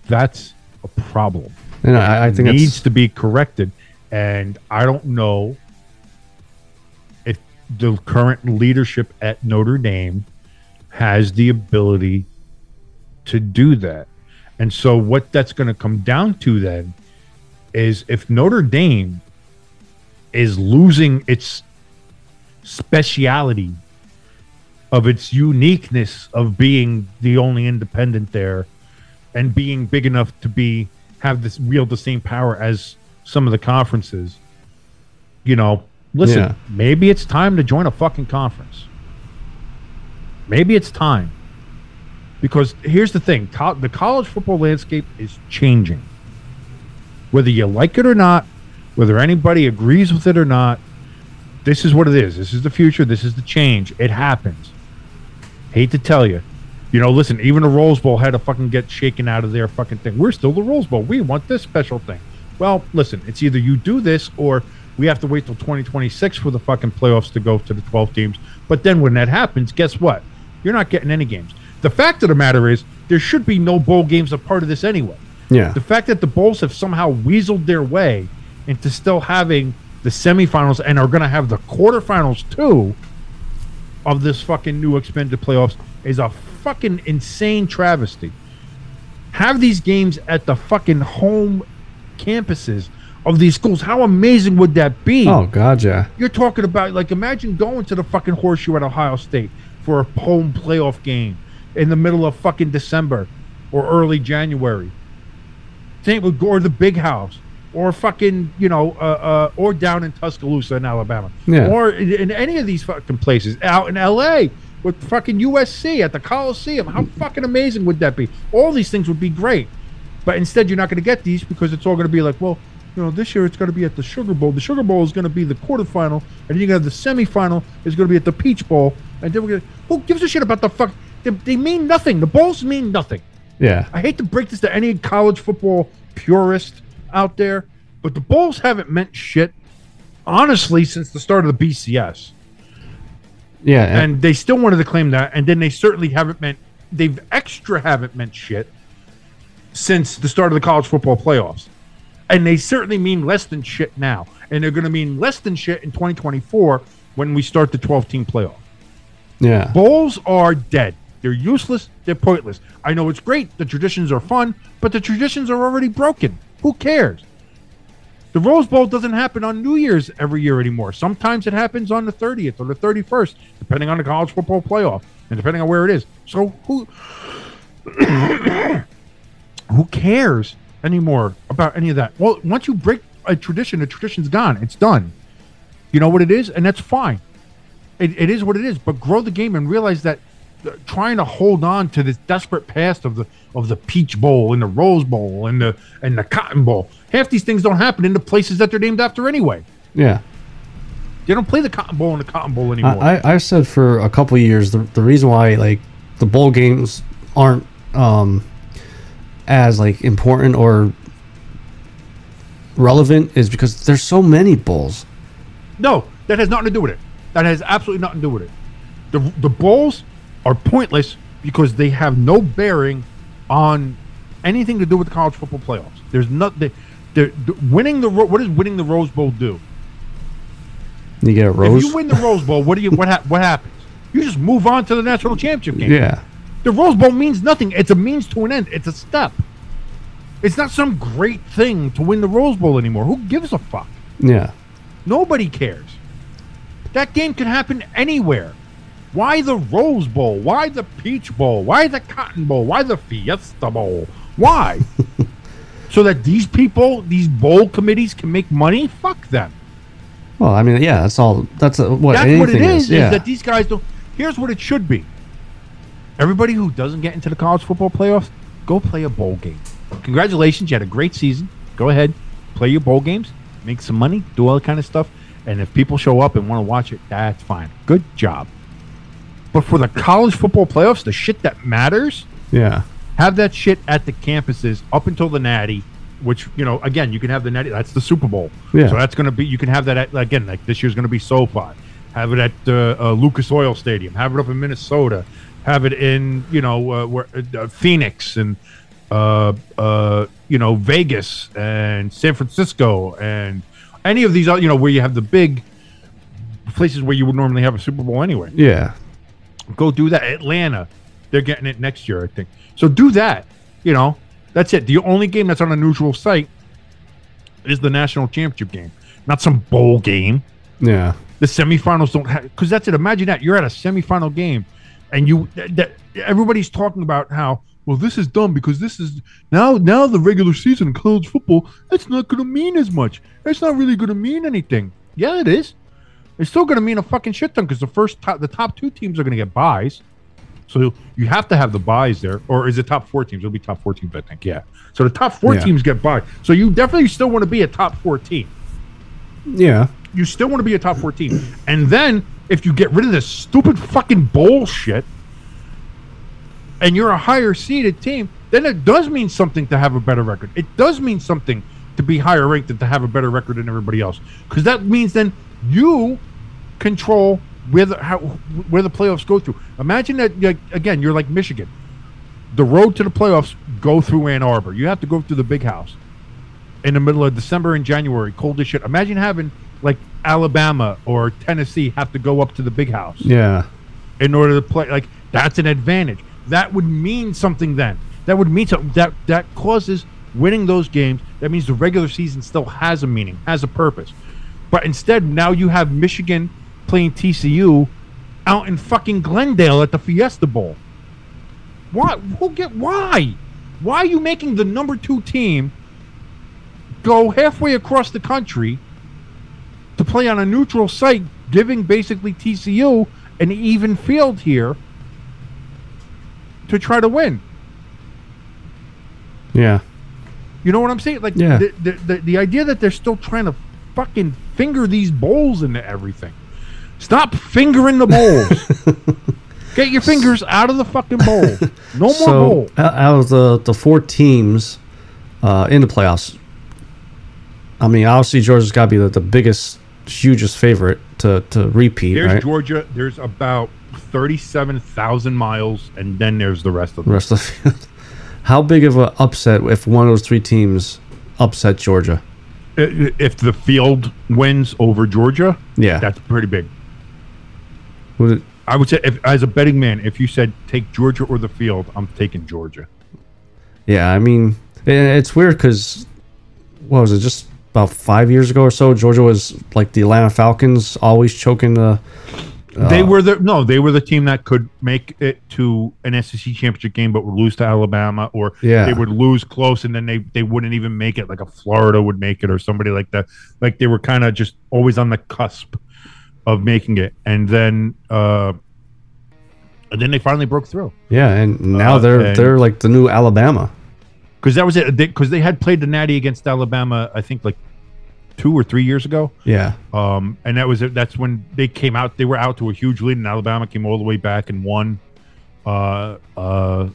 that's a problem And I, I think needs to be corrected. And I don't know if the current leadership at Notre Dame has the ability to do that. And so, what that's going to come down to then is if Notre Dame is losing its speciality of its uniqueness of being the only independent there and being big enough to be have this wield the same power as some of the conferences you know listen Yeah. maybe it's time to join a fucking conference maybe it's time because here's the thing co- the college football landscape is changing whether you like it or not whether anybody agrees with it or not this is what it is this is the future this is the change it happens hate to tell you you know, listen, even the Rose Bowl had to fucking get shaken out of their fucking thing. We're still the Rose Bowl. We want this special thing. Well, listen, it's either you do this or we have to wait till 2026 for the fucking playoffs to go to the 12 teams. But then when that happens, guess what? You're not getting any games. The fact of the matter is, there should be no bowl games a part of this anyway. yeah. The fact that the Bulls have somehow weaseled their way into still having the semifinals and are going to have the quarterfinals too of this fucking new expanded playoffs is a fucking insane travesty. Have these games at the fucking home campuses of these schools. How amazing would that be? Oh God, yeah. You're talking about like imagine going to the fucking horseshoe at Ohio State for a home playoff game in the middle of fucking December or early January. Same with or the big house. Or fucking, you know, uh, uh, or down in Tuscaloosa in Alabama, Yeah. or in, in any of these fucking places, out in L.A. with fucking USC at the Coliseum. How fucking amazing would that be? All these things would be great, but instead you're not going to get these because it's all going to be like, well, you know, this year it's going to be at the Sugar Bowl. The Sugar Bowl is going to be the quarterfinal, and then to have the semifinal is going to be at the Peach Bowl, and then we're to. Who gives a shit about the fuck? They, they mean nothing. The bowls mean nothing. Yeah. I hate to break this to any college football purist out there, but the bowls haven't meant shit, honestly, since the start of the BCS Yeah. And, and they still wanted to claim that, and then they certainly haven't meant they've extra haven't meant shit since the start of the college football playoffs, and they certainly mean less than shit now, and they're going to mean less than shit in 2024 when we start the 12 team playoff. Yeah. Bowls are dead. They're useless. They're pointless. I know it's great. The traditions are fun, but the traditions are already broken. Who cares? The Rose Bowl doesn't happen on New Year's every year anymore. Sometimes it happens on the 30th or the 31st, depending on the college football playoff and depending on where it is. So who who cares anymore about any of that? Well, once you break a tradition, the tradition's gone. It's done. You know what it is, and that's fine. It, it is what it is. But grow the game and realize that uh, trying to hold on to this desperate past of the of the Peach Bowl and the Rose Bowl and the and the Cotton Bowl. Half these things don't happen in the places that they're named after anyway. Yeah. They don't play the Cotton Bowl and the Cotton Bowl anymore. I, I, said for a couple years the, the reason why like the bowl games aren't um as like important or relevant is because there's so many bowls. No, that has nothing to do with it. That has absolutely nothing to do with it. The the bowls are pointless because they have no bearing on anything to do with the college football playoffs. There's nothing. they, they're, the- winning the what does winning the Rose Bowl do? You get a rose. Bowl. If you win the Rose Bowl, what do you what hap what happens? You just move on to the national championship game. yeah. The Rose Bowl means nothing. It's a means to an end. It's a step. It's not some great thing to win the Rose Bowl anymore. Who gives a fuck? Yeah. Nobody cares. That game could happen anywhere. Why the Rose Bowl? Why the Peach Bowl? Why the Cotton Bowl? Why the Fiesta Bowl? Why? so that these people, these bowl committees can make money? Fuck them. Well, I mean, yeah, that's all. That's a, what That's anything what it is, Yeah. is that these guys don't. Here's what it should be. Everybody who doesn't get into the college football playoffs, go play a bowl game. Congratulations, you had a great season. Go ahead, play your bowl games, make some money, do all that kind of stuff. And if people show up and want to watch it, that's fine. Good job. But for the college football playoffs, the shit that matters, Yeah. have that shit at the campuses up until the Natty, which you know, again, you can have the Natty. That's the Super Bowl. Yeah. So that's going to be. You can have that at again. Like this year's going to be SoFi. Have it at uh, uh, Lucas Oil Stadium. Have it up in Minnesota. Have it in you know uh, where, uh, Phoenix and uh, uh, you know Vegas and San Francisco and any of these. You know where you have the big places where you would normally have a Super Bowl anyway Yeah. go do that. Atlanta, they're getting it next year, I think. So do that. You know, that's it. The only game that's on a neutral site is the national championship game, not some bowl game. Yeah. The semifinals don't have because that's it. Imagine that you're at a semifinal game, and you that, that everybody's talking about how well this is dumb because this is now now the regular season in college football. That's not going to mean as much. It's not really going to mean anything. Yeah, it is. It's still going to mean a fucking shit ton because the first top, the top two teams are going to get byes. So you have to have the byes there, or is it top four teams? It'll be top four teams, I think. Yeah. So the top four Yeah. teams get bye. So you definitely still want to be a top four team Yeah. you still want to be a top 14. And then if you get rid of this stupid fucking bullshit and you're a higher seeded team, then it does mean something to have a better record. It does mean something to be higher ranked and to have a better record than everybody else. Because that means then you control where the how where the playoffs go through. Imagine that like, again, you're like Michigan. The road to the playoffs go through Ann Arbor. You have to go through the big house in the middle of December and January, cold as shit. Imagine having like Alabama or Tennessee have to go up to the big house Yeah. in order to play. Like that's an advantage. That would mean something then. That would mean something. That that causes winning those games. That means the regular season still has a meaning, has a purpose. But instead, now you have Michigan playing TCU out in fucking Glendale at the Fiesta Bowl. Why? Who get why? Why are you making the number two team go halfway across the country to play on a neutral site, giving basically TCU an even field here to try to win? Yeah. You know what I'm saying? Like Yeah. the, the, the the idea that they're still trying to fucking finger these bowls into everything. Stop fingering the bowls. Get your fingers out of the fucking bowl. No more So bowl. out of the the four teams uh, in the playoffs, I mean, obviously Georgia's got to be the, the biggest, hugest favorite to to repeat, There's right? Georgia. There's about thirty-seven thousand miles, and then there's the rest of The rest of the field. How big of an upset if one of those three teams upset Georgia? If the field wins over Georgia, Yeah. that's pretty big. Would it- I would say, if, as a betting man, if you said take Georgia or the field, I'm taking Georgia. yeah, I mean, it's weird because what was it? Just about five years ago or so, Georgia was like the Atlanta Falcons, always choking the. They were the no, they were the team that could make it to an SEC championship game, but would lose to Alabama, or Yeah. they would lose close, and then they they wouldn't even make it. Like a Florida would make it, or somebody like that. Like they were kind of just always on the cusp of making it, and then uh, and then they finally broke through. Yeah, and now Uh, they're and- they're like the new Alabama. because that was it. Because they, had played the Natty against Alabama, I think like two or three years ago. Yeah, Um, and that was it. That's when they came out. They were out to a huge lead, and Alabama came all the way back and won. Uh, uh,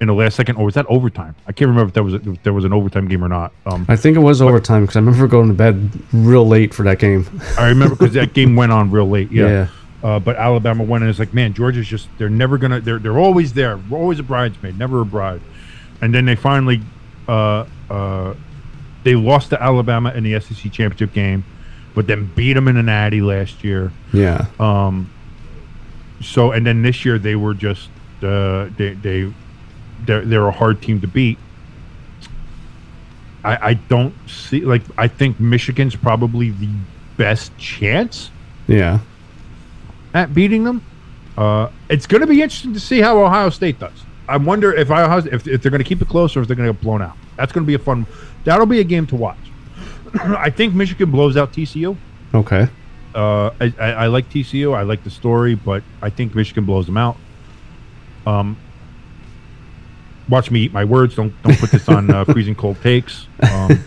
in the last second, or was that overtime? I can't remember if that was if there was an overtime game or not. Um, I think it was overtime because I remember going to bed real late for that game. I remember because that game went on real late. Yeah. Yeah. Uh, but Alabama went, and it's like, man, Georgia's just they're never gonna they're they're always there, We're always a bridesmaid, never a bride. And then they finally uh, uh, they lost to Alabama in the SEC championship game, but then beat them in an Natty last year. Yeah, Um, so and then this year they were just uh, they they they're, they're a hard team to beat. I, I don't see like I think Michigan's probably the best chance yeah, at beating them. Uh, it's going to be interesting to see how Ohio State does. I wonder if if, if they're going to keep it close or if they're going to get blown out. That's going to be a fun. That'll be a game to watch. I think Michigan blows out TCU. okay. Uh, I, I, I like TCU. I like the story, but I think Michigan blows them out. Um, watch me eat my words. Don't don't put this on uh, freezing cold takes. Um,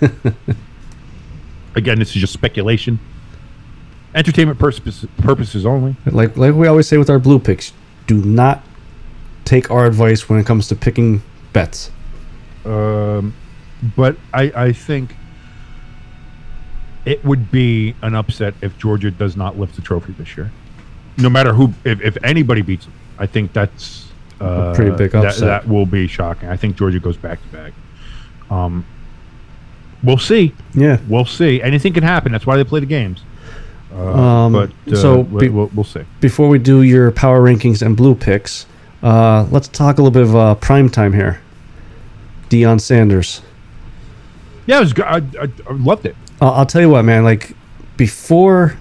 again, this is just speculation. Entertainment purposes, purposes only. Like like we always say with our blue picks, do not take our advice when it comes to picking bets. Um, but I, I think it would be an upset if Georgia does not lift the trophy this year. No matter who, if, if anybody beats them, I think that's uh, pretty big that- upset. That, will be shocking. I think Georgia goes back to back. Um, we'll see. Yeah. We'll see. Anything can happen. That's why they play the games. Uh, Um, but uh, so be- we'll, we'll see. Before we do your power rankings and blue picks, uh, let's talk a little bit of uh, prime time here. Deion Sanders. Yeah, it was good. I, I, I loved it. I'll, I'll tell you what, man. Like before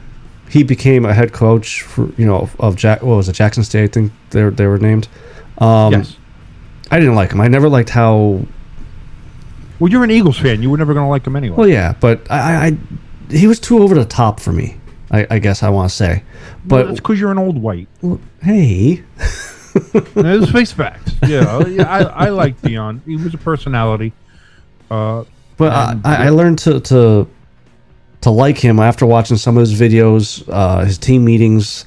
he became a head coach for you know of Jack, what was it, Jackson State? I think they were, they were named. Um, yes. I didn't like him. I never liked how. Well, you're an Eagles fan. You were never going to like him anyway. Well, yeah, but I, I, he was too over the top for me. I, I guess I want to say, But but it's because you're an old white. well, hey, Let's face facts. Yeah, yeah. I, I like Deion. He was a personality. Uh, But I, And- I I learned to, to to like him after watching some of his videos, uh, his team meetings,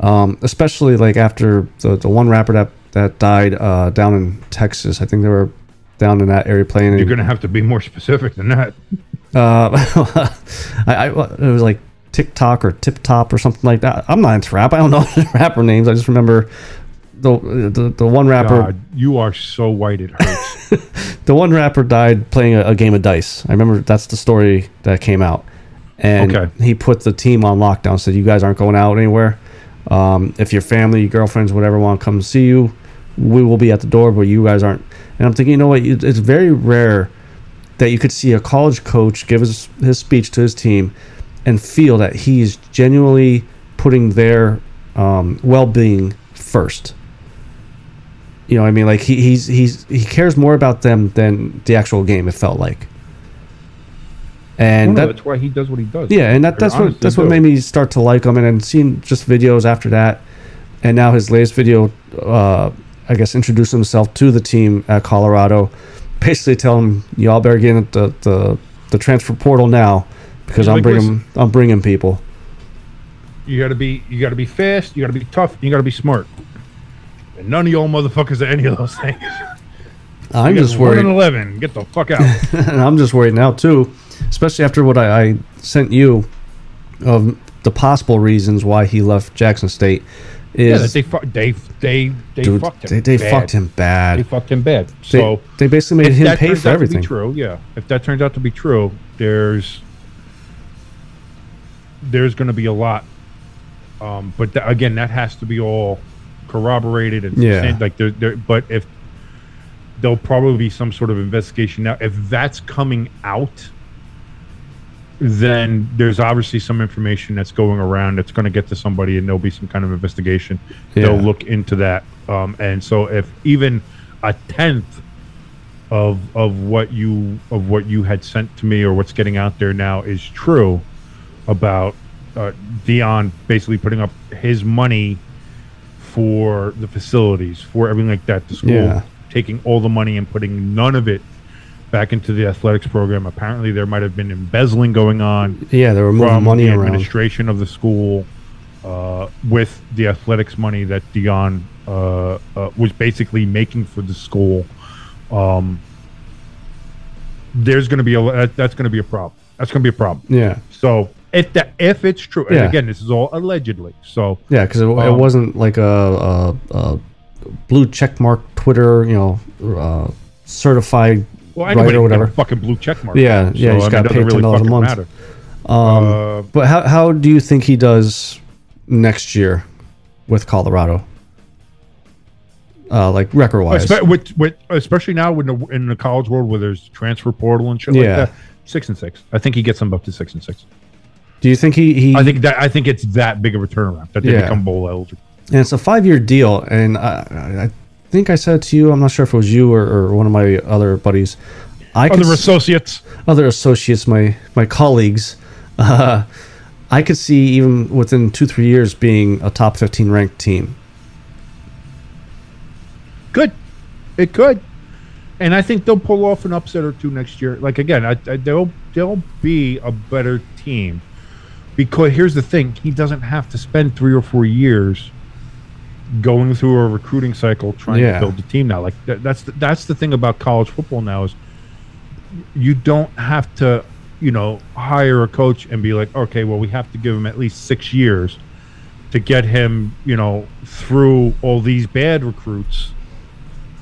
um, especially like after the, the one rapper that that died uh, down in Texas. I think they were down in that area playing. you're going to have to be more specific than that. uh, I, I it was like TikTok or Tip Top or something like that. I'm not into rap. I don't know rapper names. I just remember the the, the one rapper. God, you are so white it hurts. the one rapper died playing a, a game of dice. I remember that's the story that came out, and Okay. he put the team on lockdown. Said you guys aren't going out anywhere. Um, if your family, your girlfriends, whatever, want to come see you, we will be at the door, but you guys aren't. And I'm thinking, you know what? It's very rare that you could see a college coach give his his speech to his team and feel that he's genuinely putting their um, well-being first. You know, what I mean, like he, he's he's he cares more about them than the actual game. It felt like, and Well, no, that that's why he does what he does. yeah, and that, that's what that's what made me start to like him, and then seeing just videos after that, and now his latest video, uh, I guess, introduced himself to the team at Colorado, basically telling them, y'all better get in the the, the transfer portal now because He's I'm like, bringing I'm bringing people. You got to be you got to be fast. You got to be tough. You got to be smart. And none of y'all motherfuckers are any of those things. I'm just got one and worried, eleven. Get the fuck out. and I'm just worried now too, especially after what I, I sent you of the possible reasons why he left Jackson State. yeah, Is that they fu- they they they dude, fucked him. they, they fucked him bad. They fucked him bad. So they basically made him pay for everything. True, yeah. If that turns out to be true, there's there's going to be a lot. Um, but tha- again, that has to be all corroborated and Yeah. like there, there. But if there'll probably be some sort of investigation now, if that's coming out, then there's obviously some information that's going around that's going to get to somebody, and there'll be some kind of investigation. They'll look into that, um, and so if even a tenth of of what you of what you had sent to me or what's getting out there now is true about uh, Deion basically putting up his money for the facilities for everything like that the school Yeah. taking all the money and putting none of it back into the athletics program apparently there might have been embezzling going on Yeah, there were from money the around. administration of the school uh, with the athletics money that Deion uh, uh, was basically making for the school. Um, there's going to be a that, that's going to be a problem. That's going to be a problem. Yeah, So if that if it's true, and again, this is all allegedly. So yeah, because it, it Um, wasn't like a, a, a blue check mark Twitter, you know, uh, certified well, anybody or whatever. fucking blue check mark. Yeah, So, yeah, I gotta it pay doesn't really $10 a month. matter. Um, Uh, but how how do you think he does next year with Colorado? Uh, like record wise, with, with, especially now in the, in the college world where there's transfer portal and shit Yeah. like that. Six and six. I think he gets them up to six and six. Do you think he he? I think that I think it's that big of a turnaround that they Yeah. become bowl eligible. and it's a five year deal, and I, I think I said to you, I'm not sure if it was you or, or one of my other buddies. I could Other s- associates. other associates, my my colleagues, uh, I could see even within two three years being a top fifteen ranked team. Good. It could. And I think they'll pull off an upset or two next year. Like again, I, I, they'll they'll be a better team because here's the thing: he doesn't have to spend three or four years going through a recruiting cycle trying Yeah. to build a team now. Like that, that's the, that's the thing about college football now is you don't have to, you know, hire a coach and be like, okay, well, we have to give him at least six years to get him, you know, through all these bad recruits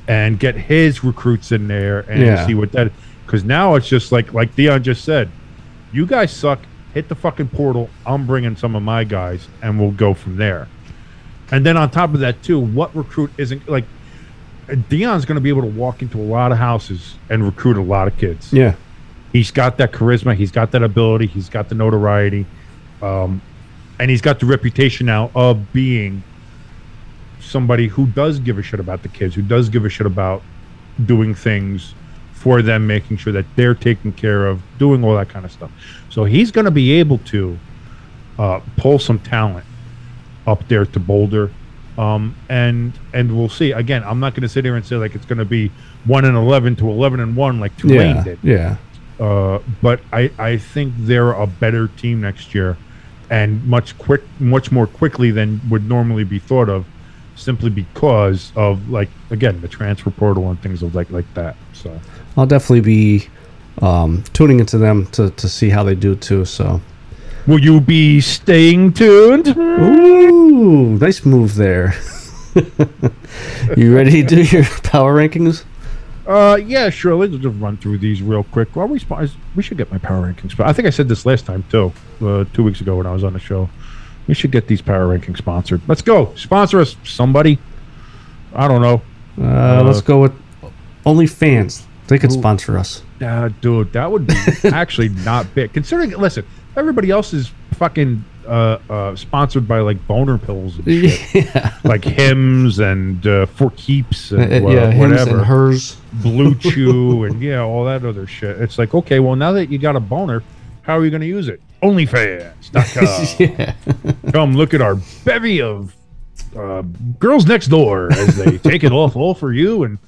and get his recruits in there and Yeah. see what that. Because now it's just like like Deion just said, you guys suck. Hit the fucking portal. I'm bringing some of my guys, and we'll go from there. And then on top of that, too, what recruit isn't like? Deion's going to be able to walk into a lot of houses and recruit a lot of kids. Yeah. He's got that charisma. He's got that ability. He's got the notoriety, um, and he's got the reputation now of being somebody who does give a shit about the kids, who does give a shit about doing things for them, making sure that they're taken care of, doing all that kind of stuff. So he's going to be able to uh, pull some talent up there to Boulder, um, and and we'll see. Again, I'm not going to sit here and say like it's going to be one and eleven to eleven and one like Tulane Yeah. did. Yeah. Uh, but I, I think they're a better team next year, and much quick, much more quickly than would normally be thought of, simply because of like again the transfer portal and things of like like that. So I'll definitely be um, tuning into them to, to see how they do too. So, will you be staying tuned? ooh, nice move there. you ready to do your power rankings? Uh, yeah, sure. Let's just run through these real quick. Well, we we should get my power rankings. But I think I said this last time too, uh, two weeks ago when I was on the show. We should get these power rankings sponsored. Let's go. Sponsor us, somebody. I don't know. Uh, let's go with OnlyFans. They could sponsor us. Uh, dude, that would be actually not big. Considering, listen, everybody else is fucking uh, uh, sponsored by like boner pills and shit, yeah. like Hims and uh, for keeps and Uh, uh, yeah, whatever, and hers. blue chew and yeah, all that other shit. It's like, okay, well, now that you got a boner, how are you going to use it? OnlyFans.com. yeah. Come look at our bevy of uh, girls next door as they take it off all for you, and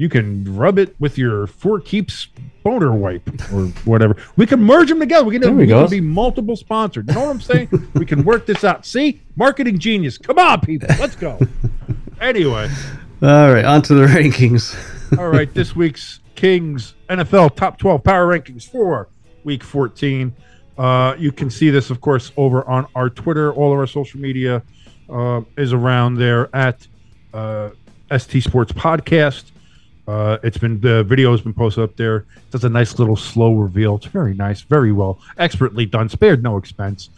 you can rub it with your Four Keeps boner wipe or whatever. We can merge them together. We can, There we can be multiple sponsored. You know what I'm saying? we can work this out. See, marketing genius. Come on, people, let's go. Anyway, All right, on to the rankings. all right, this week's Kings NFL Top 12 Power Rankings for Week 14. Uh, you can see this, of course, over on our Twitter. All of our social media uh, is around there at uh, ST Sports Podcast. Uh, it's been the video has been posted up there. It does a nice little slow reveal. It's very nice, very well, expertly done, spared no expense.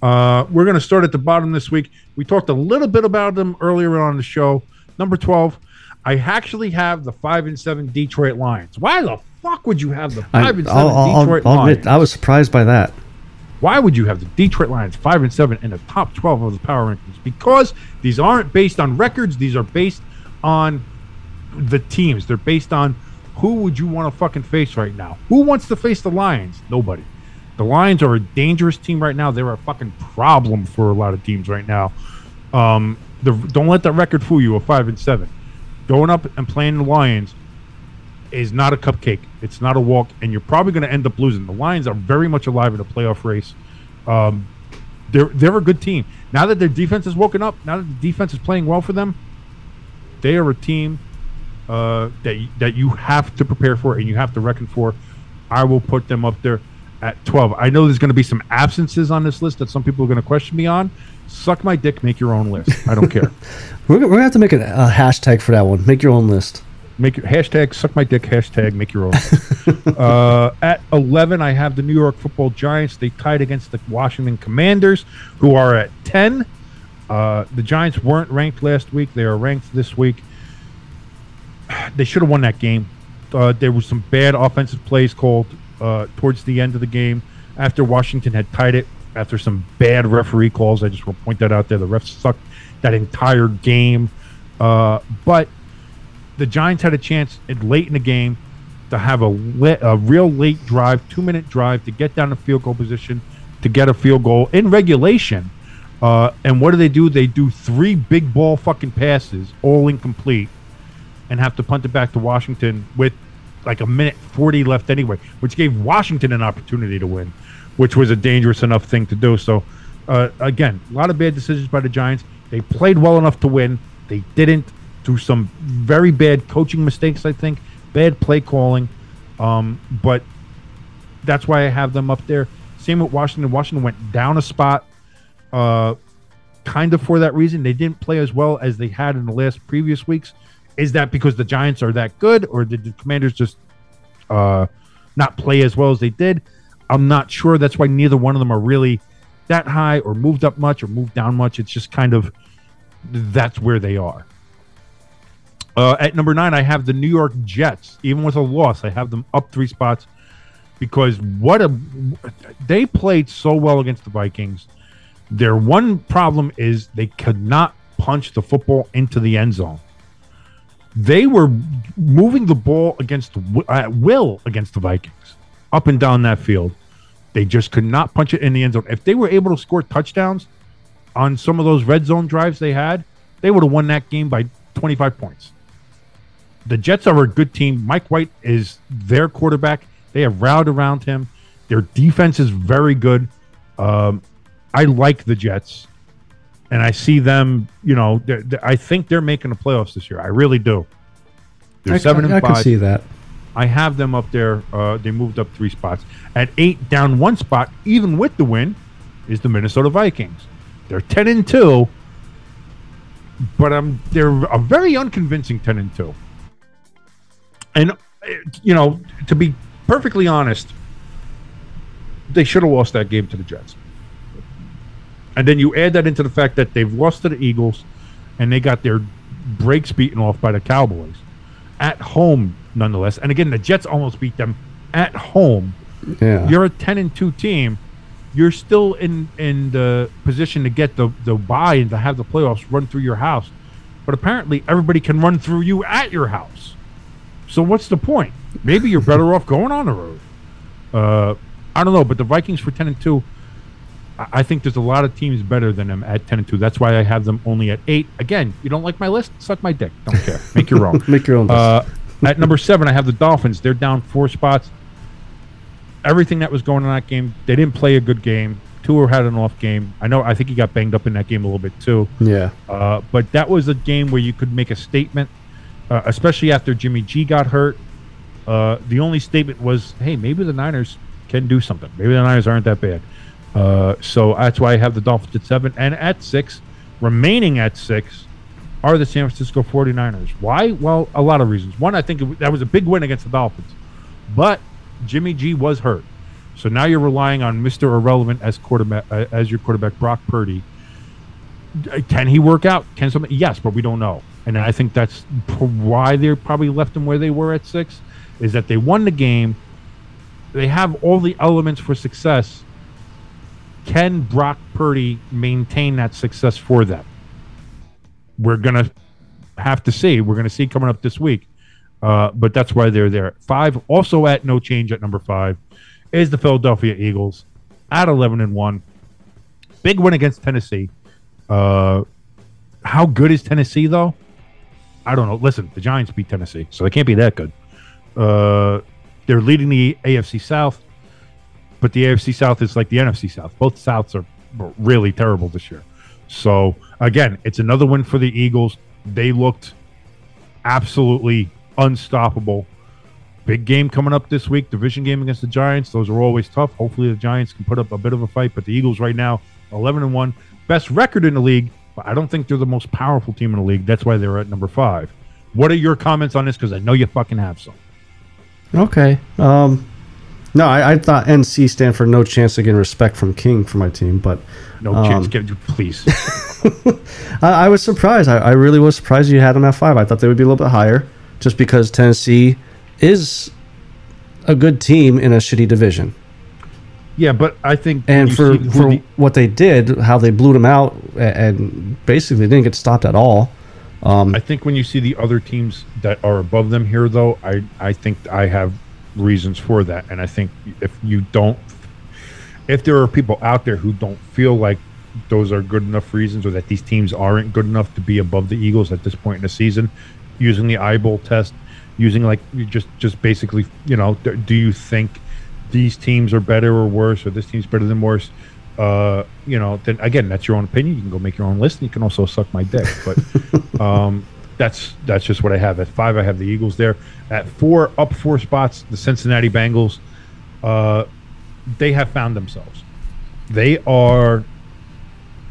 Uh, we're going to start at the bottom this week. We talked a little bit about them earlier on the show. Number twelve, I actually have the five and seven Detroit Lions. Why the fuck would you have the I, five and 7 I'll, I'll- Detroit I'll Lions? admit, I was surprised by that. Why would you have the Detroit Lions five and seven in the top twelve of the power rankings? Because these aren't based on records; these are based on the teams. They're based on who would you want to fucking face right now? Who wants to face the Lions? Nobody. The Lions are a dangerous team right now. They're a fucking problem for a lot of teams right now. Um, the, don't let that record fool you. A five and seven, going up and playing the Lions is not a cupcake. It's not a walk, and you're probably going to end up losing. The Lions are very much alive in a playoff race. Um, they're they're a good team now that their defense has woken up. Now that the defense is playing well for them, they are a team uh, that that you have to prepare for and you have to reckon for. I will put them up there at 12. I know there's going to be some absences on this list that some people are going to question me on. Suck my dick, make your own list. I don't care. We're, we're gonna have to make a, a hashtag for that one. Make your own list. Make your hashtag suck my dick, hashtag make your own. list. uh, at 11, I have the New York football Giants. They tied against the Washington Commanders, who are at 10. Uh, the Giants weren't ranked last week. They are ranked this week. They should have won that game. Uh, there was some bad offensive plays called uh, towards the end of the game after Washington had tied it. After some bad referee calls, I just want to point that out there. The refs sucked that entire game. Uh, but the Giants had a chance late in the game to have a, le- a real late drive, two minute drive to get down to field goal position to get a field goal in regulation. Uh, and what do they do? They do three big ball fucking passes, all incomplete, and have to punt it back to Washington with like a minute 40 left anyway, which gave Washington an opportunity to win. which was a dangerous enough thing to do. So, uh, again, a lot of bad decisions by the Giants. They played well enough to win. They didn't through some very bad coaching mistakes, I think, bad play calling. Um, but that's why I have them up there. Same with Washington. Washington went down a spot, uh, kind of for that reason. They didn't play as well as they had in the last previous weeks. Is that because the Giants are that good, or did the Commanders just uh, not play as well as they did? I'm not sure. That's why neither one of them are really that high or moved up much or moved down much. It's just kind of that's where they are. Uh, at number nine, I have the New York Jets. Even with a loss, I have them up three spots because what a they played so well against the Vikings. Their one problem is they could not punch the football into the end zone. They were moving the ball against will against the Vikings up and down that field. They just could not punch it in the end zone. If they were able to score touchdowns on some of those red zone drives they had, they would have won that game by 25 points. The Jets are a good team. Mike White is their quarterback. They have rallied around him. Their defense is very good. Um, I like the Jets, and I see them. You know, they're, they're, I think they're making the playoffs this year. I really do. They're I, seven I, and I five. can see that. I have them up there. Uh, they moved up three spots. At eight, down one spot, even with the win, is the Minnesota Vikings. They're ten and two, but um, they're a very unconvincing ten and two. And uh, you know, to be perfectly honest, they should have lost that game to the Jets. And then you add that into the fact that they've lost to the Eagles, and they got their breaks beaten off by the Cowboys at home, nonetheless. And again, the Jets almost beat them at home. Yeah. You're a ten and two team. You're still in in the position to get the the bye and to have the playoffs run through your house. But apparently, everybody can run through you at your house. So what's the point? Maybe you're better off going on the road. Uh, I don't know, but the Vikings for ten and two. I think there's a lot of teams better than them at ten and two. That's why I have them only at eight. Again, you don't like my list? Suck my dick. Don't care. Make your own. Make your own list. Uh, at number seven, I have the Dolphins. They're down four spots. Everything that was going on in that game, they didn't play a good game. Tua had an off game. I know. I think he got banged up in that game a little bit too. yeah. Uh, but that was a game where you could make a statement, uh, especially after Jimmy G got hurt. Uh, the only statement was, "Hey, maybe the Niners can do something. Maybe the Niners aren't that bad." Uh, so that's why I have the Dolphins at seven and at six, remaining at six, are the San Francisco 49ers. Why? Well, a lot of reasons. One, I think that was a big win against the Dolphins, but Jimmy G was hurt, so now you're relying on Mister Irrelevant as quarterback uh, as your quarterback, Brock Purdy. Can he work out? Can somebody? Yes, but we don't know. And I think that's why they probably left them where they were at six, is that they won the game. They have all the elements for success. Can Brock Purdy maintain that success for them? We're gonna have to see. We're gonna see coming up this week. Uh, but that's why they're there. Five, also at no change at number five, is the Philadelphia Eagles at eleven and one. Big win against Tennessee. Uh, how good is Tennessee though? I don't know. Listen, the Giants beat Tennessee, so they can't be that good. Uh, they're leading the AFC South, but the AFC South is like the NFC South. Both Souths are really terrible this year. So again, it's another win for the Eagles. They looked absolutely unstoppable. Big game coming up this week, division game against the Giants. Those are always tough. Hopefully the Giants can put up a bit of a fight, but the Eagles right now, 11 and 1, best record in the league, but I don't think they're the most powerful team in the league. That's why they're at number 5. What are your comments on this cuz I know you fucking have some. Okay. Um, no, I, I thought NC stand for no chance to gain respect from King for my team, but No Um, chance get please. I, I was surprised. I, I really was surprised you had them at five. I thought they would be a little bit higher, just because Tennessee is a good team in a shitty division. yeah, but I think And for, for the- what they did, how they blew them out, and basically didn't get stopped at all. Um, I think when you see the other teams that are above them here, though, I I think I have reasons for that, and I think if you don't, if there are people out there who don't feel like those are good enough reasons, or that these teams aren't good enough to be above the Eagles at this point in the season, using the eyeball test, using like you just just basically, you know, do you think these teams are better or worse, or this team's better than worse. Uh, you know, then again, that's your own opinion. You can go make your own list. And you can also suck my dick, but um, that's that's just what I have. At five, I have the Eagles there. At four, up four spots, the Cincinnati Bengals. Uh, they have found themselves. They are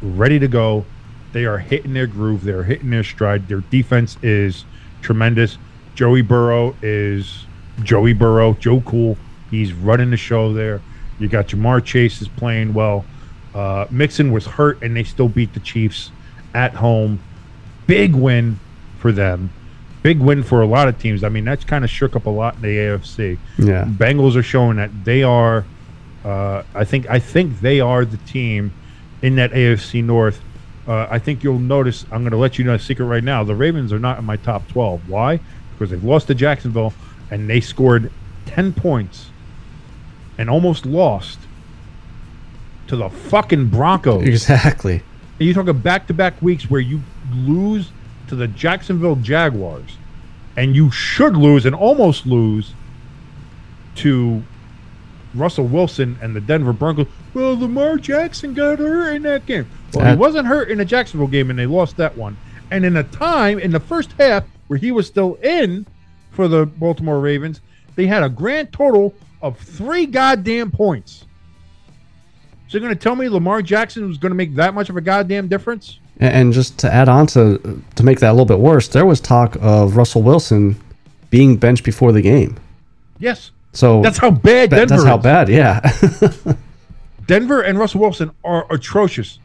ready to go. They are hitting their groove. They're hitting their stride. Their defense is tremendous. Joey Burrow is Joey Burrow. Joe Cool. He's running the show there. You got Ja'Marr Chase is playing well. Uh, Mixon was hurt, and they still beat the Chiefs at home. Big win for them. Big win for a lot of teams. I mean, that's kind of shook up a lot in the AFC. Yeah. Bengals are showing that they are. Uh, I think I think they are the team in that AFC North. Uh, I think you'll notice. I'm going to let you know a secret right now. The Ravens are not in my top 12. Why? Because they've lost to Jacksonville, and they scored 10 points and almost lost to the fucking Broncos. Exactly. And you talk of back-to-back weeks where you lose to the Jacksonville Jaguars, and you should lose and almost lose to Russell Wilson and the Denver Broncos. Well, Lamar Jackson got hurt in that game. Well, he wasn't hurt in the Jacksonville game, and they lost that one. And in a time in the first half where he was still in for the Baltimore Ravens, they had a grand total of three goddamn points. So you're going to tell me Lamar Jackson was going to make that much of a goddamn difference? And, just to add on to to make that a little bit worse, there was talk of Russell Wilson being benched before the game. Yes. So That's how bad Denver that's how is. bad. Yeah. Denver and Russell Wilson are atrocious.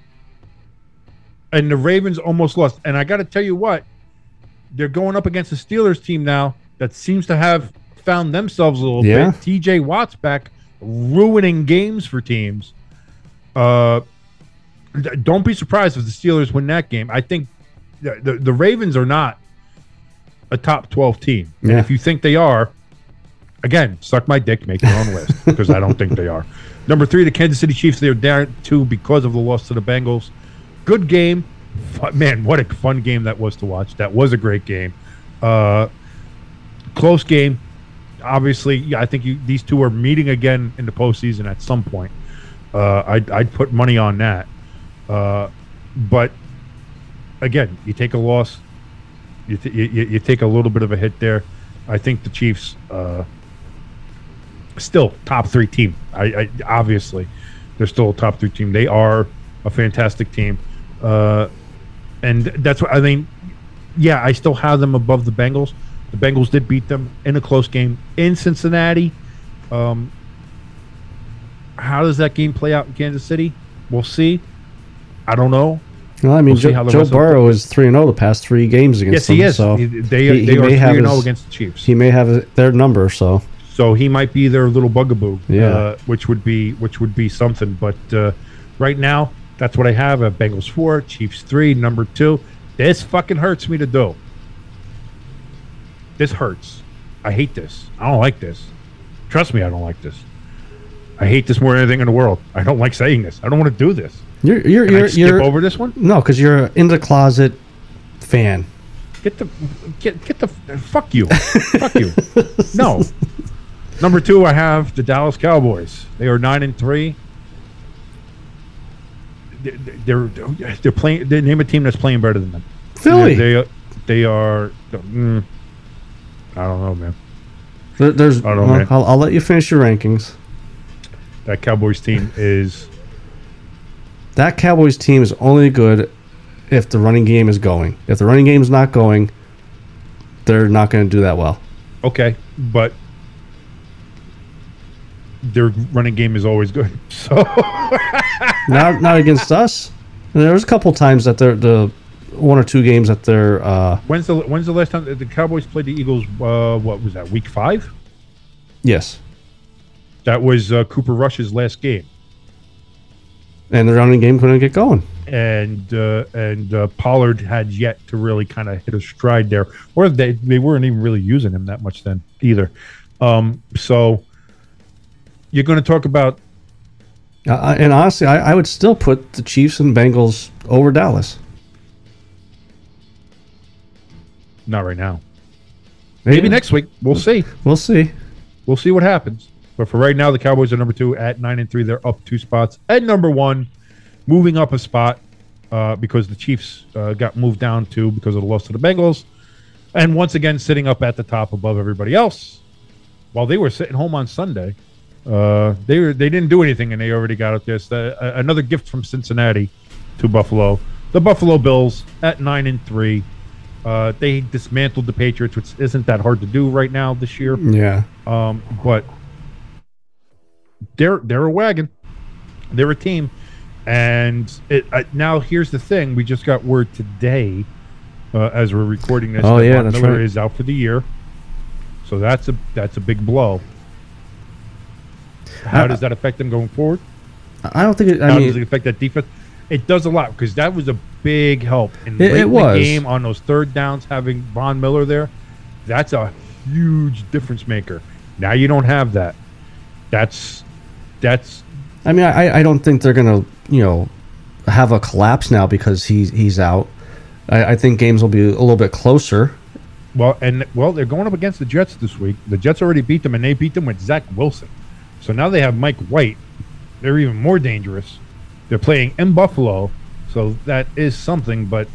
And the Ravens almost lost. And I got to tell you what, they're going up against the Steelers team now that seems to have found themselves a little Yeah. bit. TJ Watt's back, ruining games for teams. Uh, don't be surprised if the Steelers win that game. I think the, the, the Ravens are not a top 12 team. And Yeah. if you think they are, again, suck my dick, make your own list because I don't think they are. Number three, the Kansas City Chiefs. They're down two because of the loss to the Bengals. Good game, man. What a fun game that was to watch. That was a great game. Uh, close game. Obviously, yeah, I think you, these two are meeting again in the postseason at some point. Uh, I'd, I'd put money on that. Uh, but again, you take a loss, you, you you take a little bit of a hit there. I think the Chiefs uh, still top three team. I, I obviously they're still a top three team. They are a fantastic team, uh, and that's what I mean. Yeah, I still have them above the Bengals. The Bengals did beat them in a close game in Cincinnati. Um, how does that game play out in Kansas City? We'll see. I don't know. well, I mean, We'll Joe, Joe rest of the- Burrow is three and zero the past three games against Yes, he them, is. So He- they he- they he are may three have and zero against the Chiefs. he may have their number. So so he might be their little bugaboo, Yeah. uh, which would be which would be something. But uh, right now, that's what I have: a Bengals four, Chiefs three, number two. This fucking hurts me to do. This hurts. I hate this. I don't like this. Trust me, I don't like this. I hate this more than anything in the world. I don't like saying this. I don't want to do this. You're you're Can you're, skip you're over this one? no, because you're in the closet fan. Get the get get the fuck you, fuck you. No. Number two, I have the Dallas Cowboys. They are nine and three. They're they're, they're playing. They name a team that's playing better than them. Philly. They they are. Mm, I don't know, man. There, there's. I don't know, man. I'll, I'll let you finish your rankings. That Cowboys team is That Cowboys team is only good if the running game is going. If the running game is not going, they're not going to do that well. okay, but their running game is always good. So not not against us. And there was a couple times that they're the one or two games that they're uh when's the when's the last time the Cowboys played the Eagles? Uh, what was that? Week five. yes, That was uh, Cooper Rush's last game, and the running game couldn't get going. and uh, and uh, Pollard had yet to really kind of hit a stride there, or they they weren't even really using him that much then either. Um, so you're going to talk about Uh, and honestly, I, I would still put the Chiefs and Bengals over Dallas. not right now. Maybe next week we'll see. We'll see. We'll see what happens. But for right now, the Cowboys are number two at nine and three. They're up two spots. At number one, moving up a spot uh, because the Chiefs uh, got moved down two because of the loss to the Bengals, and once again sitting up at the top above everybody else. While they were sitting home on Sunday, uh, they were they didn't do anything, and they already got up there. So, uh, another gift from Cincinnati to Buffalo. The Buffalo Bills at nine and three. Uh, they dismantled the Patriots, which isn't that hard to do right now this year. Yeah. Um, but they're they're a wagon. They're a team, and it, uh, now here's the thing: we just got word today, uh, as we're recording this, Oh, that yeah, that's Miller right. is out for the year. So that's a that's a big blow. How Uh, does that affect them going forward? I don't think it, I How mean, does it affect that defense? It does a lot because that was a big help in It- late it was. the game on those third downs. Having Von Miller there, that's a huge difference maker. Now you don't have that. That's that's I mean, I, I don't think they're gonna, you know, have a collapse now because he's he's out. I, I think games will be a little bit closer. well, and well, they're going up against the Jets this week. The Jets already beat them, and they beat them with Zach Wilson. So now they have Mike White. They're even more dangerous. They're playing in Buffalo, so that is something. But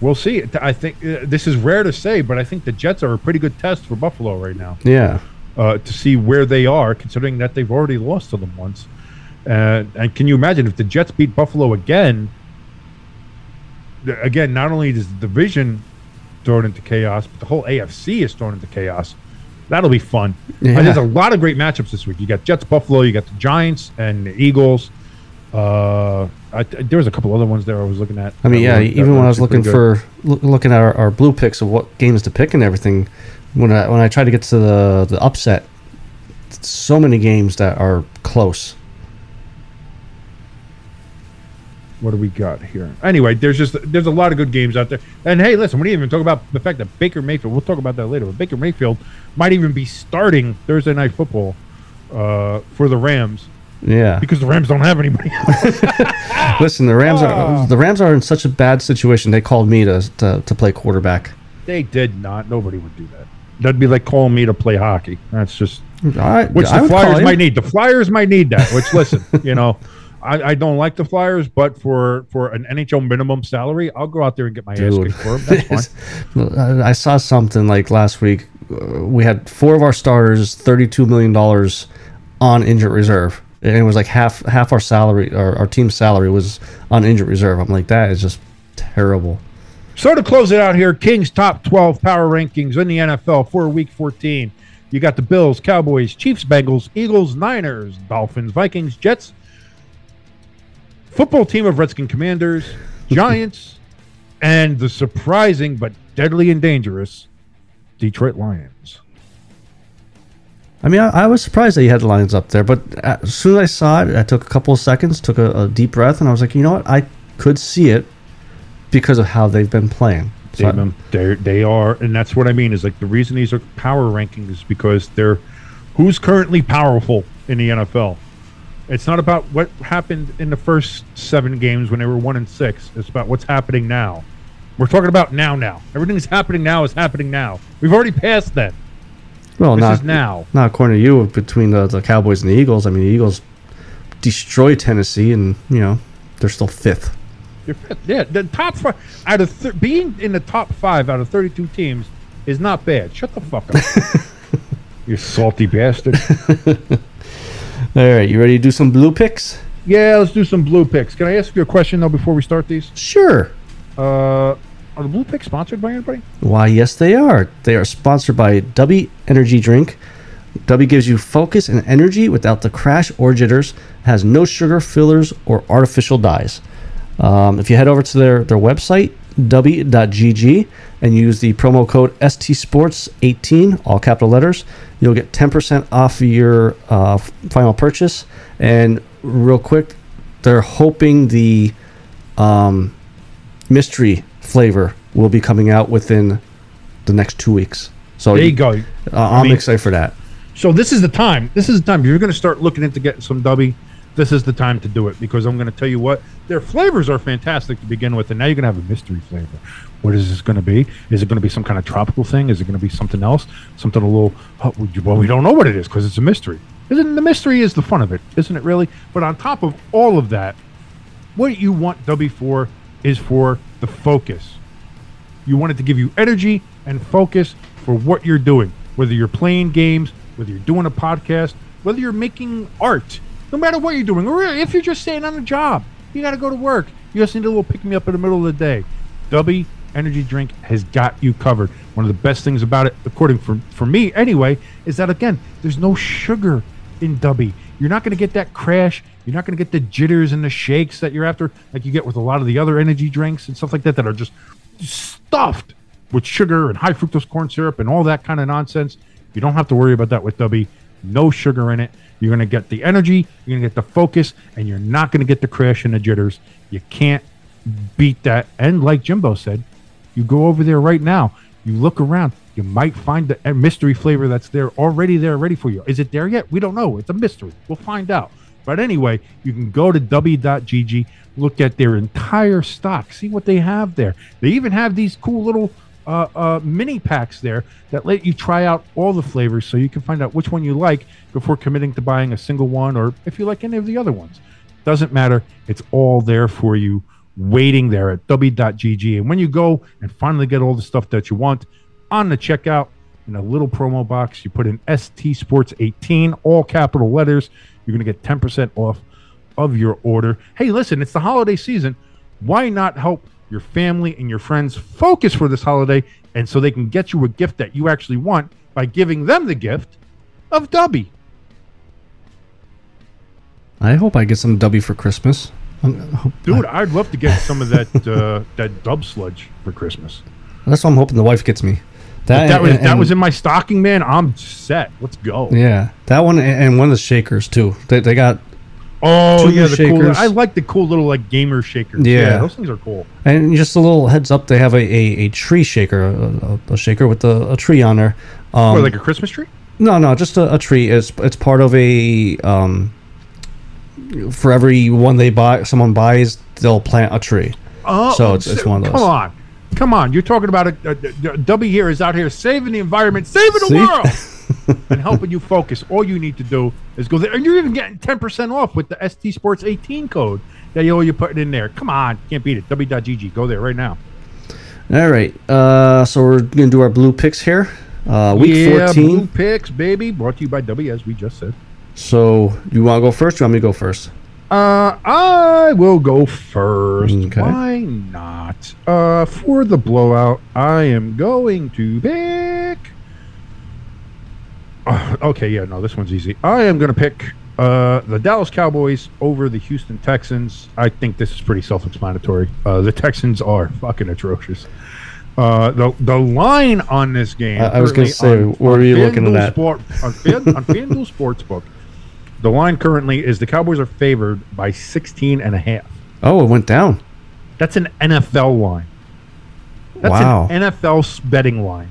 we'll see. I think uh, this is rare to say, but I think the Jets are a pretty good test for Buffalo right now. Yeah. Uh, to see where they are, considering that they've already lost to them once. Uh, and can you imagine if the Jets beat Buffalo again? Again, not only is the division thrown into chaos, but the whole AFC is thrown into chaos. That'll be fun. Yeah. And there's a lot of great matchups this week. You got Jets, Buffalo. You got the Giants and the Eagles. Uh, I, there was a couple other ones there I was looking at. I mean, yeah. Even when I was looking for loo- looking at our, our blue picks of what games to pick and everything, when I when I tried to get to the the upset, so many games that are close. what do we got here? Anyway, there's just there's a lot of good games out there. And hey, listen, we didn't even talk about the fact that Baker Mayfield. We'll talk about that later. But Baker Mayfield might even be starting Thursday night football uh, for the Rams Yeah. because the Rams don't have anybody. Listen, the Rams Oh. are the Rams are in such a bad situation. They called me to to, to play quarterback. they did not. Nobody would do that. That'd be like calling me to play hockey. That's just I, which I the Flyers might need. The Flyers might need that. Which listen, you know. I, I don't like the Flyers, but for, for an NHL minimum salary, I'll go out there and get my ass Dude. kicked for them. That's fine. I I saw something like last week. uh, We had four of our starters, thirty-two million dollars on injured reserve, and it was like half half our salary, our, our team's salary was on injured reserve. I'm like, that is just terrible. So to close it out here, Kings top 12 power rankings in the NFL for week 14. You got the Bills, Cowboys, Chiefs, Bengals, Eagles, Niners, Dolphins, Vikings, Jets, football team of Redskin Commanders, Giants, and the surprising but deadly and dangerous Detroit Lions. I mean, I, I was surprised that you had the Lions up there, but as soon as I saw it, I took a couple of seconds, took a, a deep breath, and I was like, you know what? I could see it because of how they've been playing. So been- They're, they are, and that's what I mean is like the reason these are power rankings is because they're who's currently powerful in the NFL. It's not about what happened in the first seven games when they were one and six. It's about what's happening now. We're talking about now. Now everything's happening now is happening now. We've already passed that. well, This not is now. Not according to you, between the, the Cowboys and the Eagles. I mean, the Eagles destroy Tennessee, and you know they're still fifth. Yeah, the top five out of th- being in the top five out of thirty-two teams is not bad. Shut the fuck up, you salty bastard. All right, you ready to do some blue picks? Yeah, let's do some blue picks. Can I ask you a question though before we start these? Sure. Uh, are the blue picks sponsored by anybody? Why, yes, they are. They are sponsored by Dubby Energy Drink. Dubby gives you focus and energy without the crash or jitters. Has no sugar, fillers, or artificial dyes. Um, if you head over to their, their website, dubby.gg, and use the promo code STSports18, all capital letters, you'll get 10% off your uh, final purchase. And real quick, they're hoping the um, mystery flavor will be coming out within the next two weeks. So There you go. Uh, I'm mean- excited for that. So this is the time. This is the time. You're going to start looking into getting some dubby, this is the time to do it because I'm going to tell you what their flavors are fantastic to begin with, and now you're going to have a mystery flavor. What is this going to be? Is it going to be some kind of tropical thing? Is it going to be something else? Something a little? oh, Well, we don't know what it is because it's a mystery. Isn't the mystery is the fun of it, isn't it really? But on top of all of that, what you want Dubby for is for the focus. You want it to give you energy and focus for what you're doing, whether you're playing games, whether you're doing a podcast, whether you're making art, no matter what you're doing, or if you're just staying on a job, you got to go to work. You just need a little pick me up in the middle of the day. Dubby Energy Drink has got you covered. One of the best things about it, according for for me anyway, is that again, there's no sugar in Dubby. You're not going to get that crash. You're not going to get the jitters and the shakes that you're after, like you get with a lot of the other energy drinks and stuff like that, that are just stuffed with sugar and high fructose corn syrup and all that kind of nonsense. You don't have to worry about that with Dubby. No sugar in it. You're going to get the energy, you're going to get the focus, and you're not going to get the crash and the jitters. You can't beat that. And like Jimbo said, you go over there right now, you look around, you might find the mystery flavor that's there already there ready for you. Is it there yet? We don't know. It's a mystery. We'll find out. But anyway, you can go to dubby.gg, look at their entire stock, see what they have there. They even have these cool little uh, uh, mini packs there that let you try out all the flavors so you can find out which one you like before committing to buying a single one or if you like any of the other ones. Doesn't matter. It's all there for you, waiting there at dubby.gg. And when you go and finally get all the stuff that you want on the checkout, in a little promo box, you put in ST Sports 18, all capital letters. You're going to get 10% off of your order. Hey, listen, it's the holiday season. Why not help your family and your friends focus for this holiday and so they can get you a gift that you actually want by giving them the gift of Dubby? I hope I get some Dubby for Christmas. I'm- I Dude, I'd love to get some of that uh, that dub sludge for Christmas. that's what I'm hoping the wife gets me. That, that was and- that was in my stocking, man. I'm set. Let's go. Yeah, that one and and one of the shakers too. They, they got Oh yeah, the cool. I like the cool little like gamer shakers. Yeah. those things are cool. and just a little heads up. They have a, a, a tree shaker, a, a, shaker with a, a tree on there. Um, or like a Christmas tree. no, no, just a, a tree. It's it's part of a um. For every one they buy, someone buys, they'll plant a tree. Oh, So it's- it's one of Come those. on, come on. You're talking about a, a, a Dubby here is out here saving the environment, saving the See? world, and helping you focus. All you need to do is go there, and you're even getting ten percent off with the ST Sports 18 code that you you're putting in there. Come on, can't beat it. dubby.gg. Go there right now. All right, uh, so we're gonna do our blue picks here. Uh, week yeah, fourteen. blue picks, baby. Brought to you by Dubby, as we just said. So you want to go first? Or you want me to go first? Uh, I will go first. Okay. Why not? Uh, for the blowout, I am going to pick. Uh, okay, yeah, no, this one's easy. I am going to pick uh, the Dallas Cowboys over the Houston Texans. I think this is pretty self-explanatory. Uh, the Texans are fucking atrocious. Uh, the the line on this game. I- I was gonna currently say, where are you looking at that? Sport, on, Fan, on FanDuel Sportsbook, the line currently is the Cowboys are favored by 16 and a half. Oh, it went down. That's an NFL line. That's Wow. an NFL betting line.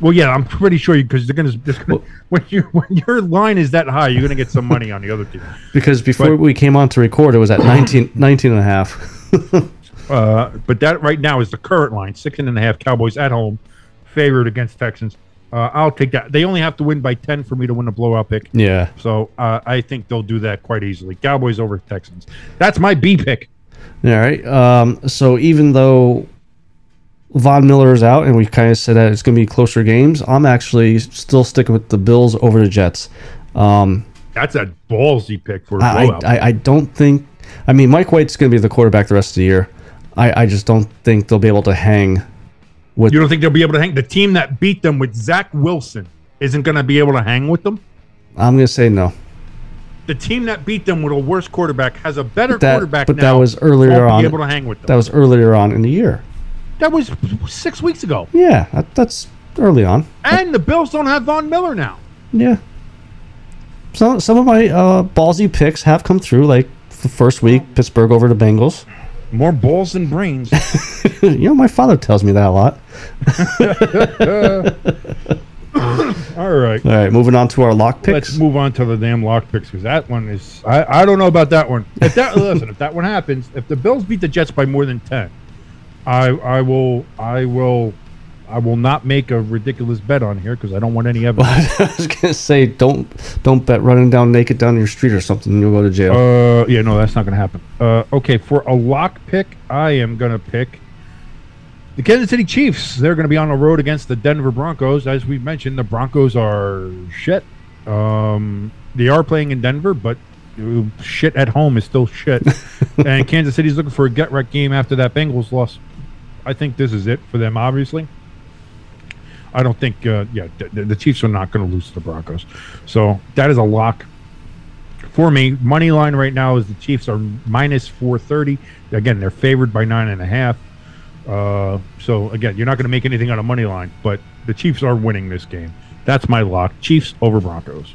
Well, yeah, I'm pretty sure you, because they're gonna Well- when you when your line is that high, you're gonna get some money on the other team. Because before But- we came on to record, it was at 19, 19 and a half. Uh, but that right now is the current line, six and a half. Cowboys at home, favored against Texans. Uh, I'll take that. They only have to win by 10 for me to win a blowout pick. yeah. So uh, I think they'll do that quite easily. Cowboys over Texans. That's my B pick. All right. Um, so even though Von Miller is out, and we kind of said that it's going to be closer games, I'm actually still sticking with the Bills over the Jets. Um, That's a ballsy pick for a I, blowout. I, I don't think. I mean, Mike White's going to be the quarterback the rest of the year. I, I just don't think they'll be able to hang with. You don't think they'll be able to hang? The team that beat them with Zach Wilson isn't going to be able to hang with them. I'm going to say no. The team that beat them with a worse quarterback has a better That- quarterback but that was earlier on. Be able to hang with them. That was earlier on in the year. that was six weeks ago. Yeah, that, that's early on. And the Bills don't have Von Miller now. Yeah. So some of my uh, ballsy picks have come through, like the first week, Pittsburgh over the Bengals. More balls than brains. you know, my father tells me that a lot. All right. All right, moving on to our lock picks. Let's move on to the damn lock picks because that one is I, I don't know about that one. If that listen, if that one happens, if the Bills beat the Jets by more than ten, I I will I will I will not make a ridiculous bet on here because I don't want any evidence. I was gonna say don't don't bet running down naked down your street or something. You'll go to jail. Uh, yeah, no, that's not going to happen. Uh, okay, for a lock pick, I am going to pick the Kansas City Chiefs. They're going to be on the road against the Denver Broncos. As we mentioned, the Broncos are shit. Um, they are playing in Denver, but uh, shit at home is still shit. and Kansas City's looking for a get right game after that Bengals loss. I think this is it for them, obviously. I don't think, uh, yeah, the, the Chiefs are not going to lose to the Broncos. So that is a lock for me. Money line right now is the Chiefs are minus 430. Again, they're favored by nine and a half. Uh, so again, you're not going to make anything on a money line, but the Chiefs are winning this game. That's my lock. Chiefs over Broncos.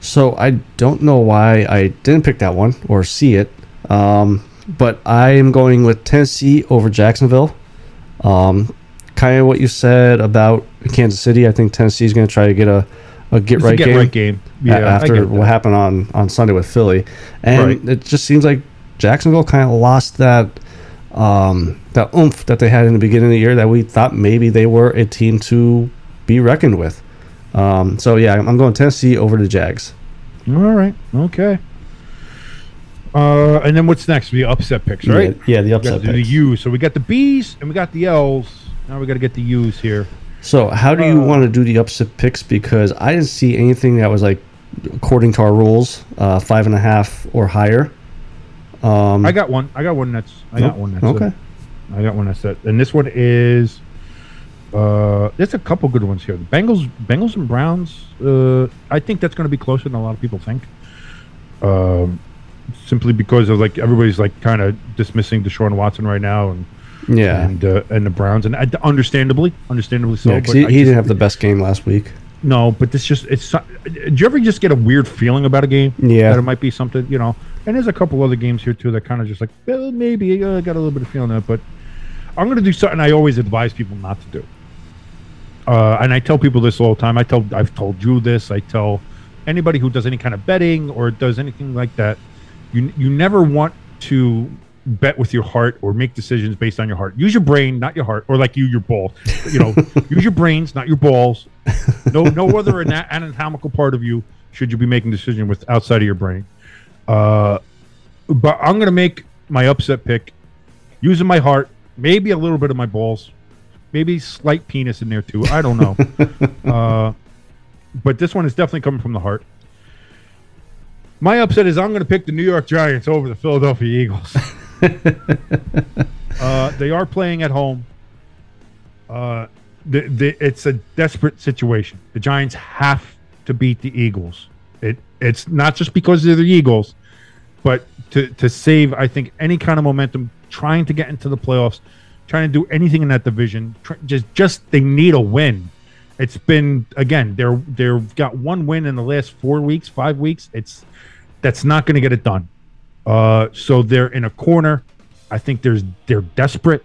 So I don't know why I didn't pick that one or see it, um, but I am going with Tennessee over Jacksonville. Um, kind of what you said about Kansas City. I think Tennessee is going to try to get a, a get It's a right get game, right game. Yeah, after what happened on, on Sunday with Philly, and Right. it just seems like Jacksonville kind of lost that um, that oomph that they had in the beginning of the year that we thought maybe they were a team to be reckoned with. Um, so yeah, I'm going Tennessee over the Jags. All right. Okay. Uh, and then what's next? The upset picks, right? Yeah, yeah, the upset the U. So we got the B's and we got the L's. Now we got to get the U's here. So how do you Uh, want to do the upset picks? Because I didn't see anything that was like, according to our rules, uh, five and a half or higher. Um, I got one. I got one that's. I got one that's. okay. it. I got one that's it. And this one is. Uh, there's a couple good ones here. The Bengals, Bengals and Browns. Uh, I think that's going to be closer than a lot of people think. Um, simply because of like everybody's like kind of dismissing Deshaun Watson right now, and Yeah. and uh, and the Browns, and uh, understandably, understandably so. yeah, he, he didn't have the best game last week. no, but this just it's. so- Did you ever just get a weird feeling about a game? Yeah. that it might be something you know. And there's a couple other games here too that kind of just like well, maybe uh, I got a little bit of feeling that, but I'm going to do something I always advise people not to do. Uh, and I tell people this all the time. I tell I've told you this. I tell anybody who does any kind of betting or does anything like that. You you never want to bet with your heart or make decisions based on your heart. Use your brain, not your heart, or like you your balls. You know, use your brains, not your balls. No no other ana- anatomical part of you should you be making decision with outside of your brain. Uh, but I'm gonna make my upset pick using my heart, maybe a little bit of my balls, maybe slight penis in there too. I don't know. uh, but this one is definitely coming from the heart. My upset is I'm going to pick the New York Giants over the Philadelphia Eagles. uh, they are playing at home. Uh, the, the, it's a desperate situation. The Giants have to beat the Eagles. It it's not just because they're the Eagles, but to to save I think any kind of momentum, trying to get into the playoffs, trying to do anything in that division. Just just they need a win. It's been again they're they're got one win in the last four weeks, five weeks. It's that's not going to get it done. Uh, so they're in a corner. I think there's they're desperate.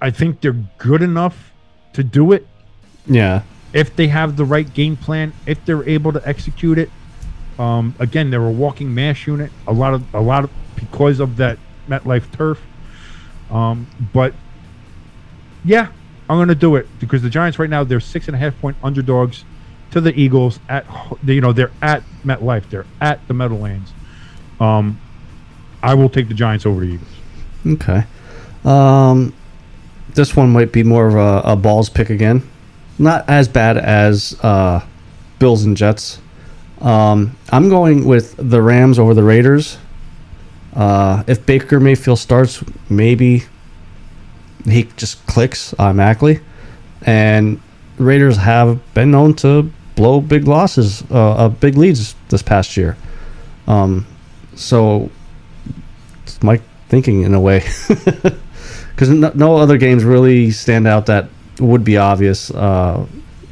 I think they're good enough to do it Yeah. if they have the right game plan, if they're able to execute it. Um, again, they're a walking mash unit. A lot of a lot of because of that MetLife turf. Um, but yeah, I'm going to do it because the Giants right now they're six and a half point underdogs to the Eagles at you know they're at MetLife. They're at the Meadowlands. Um, I will take the Giants over the Eagles. Okay. Um, this one might be more of a, a balls pick again. Not as bad as uh, Bills and Jets. Um, I'm going with the Rams over the Raiders. Uh, if Baker Mayfield starts, maybe he just clicks automatically. And Raiders have been known to blow big losses, uh, big leads this past year. Um, so my thinking in a way because no, no other games really stand out that would be obvious uh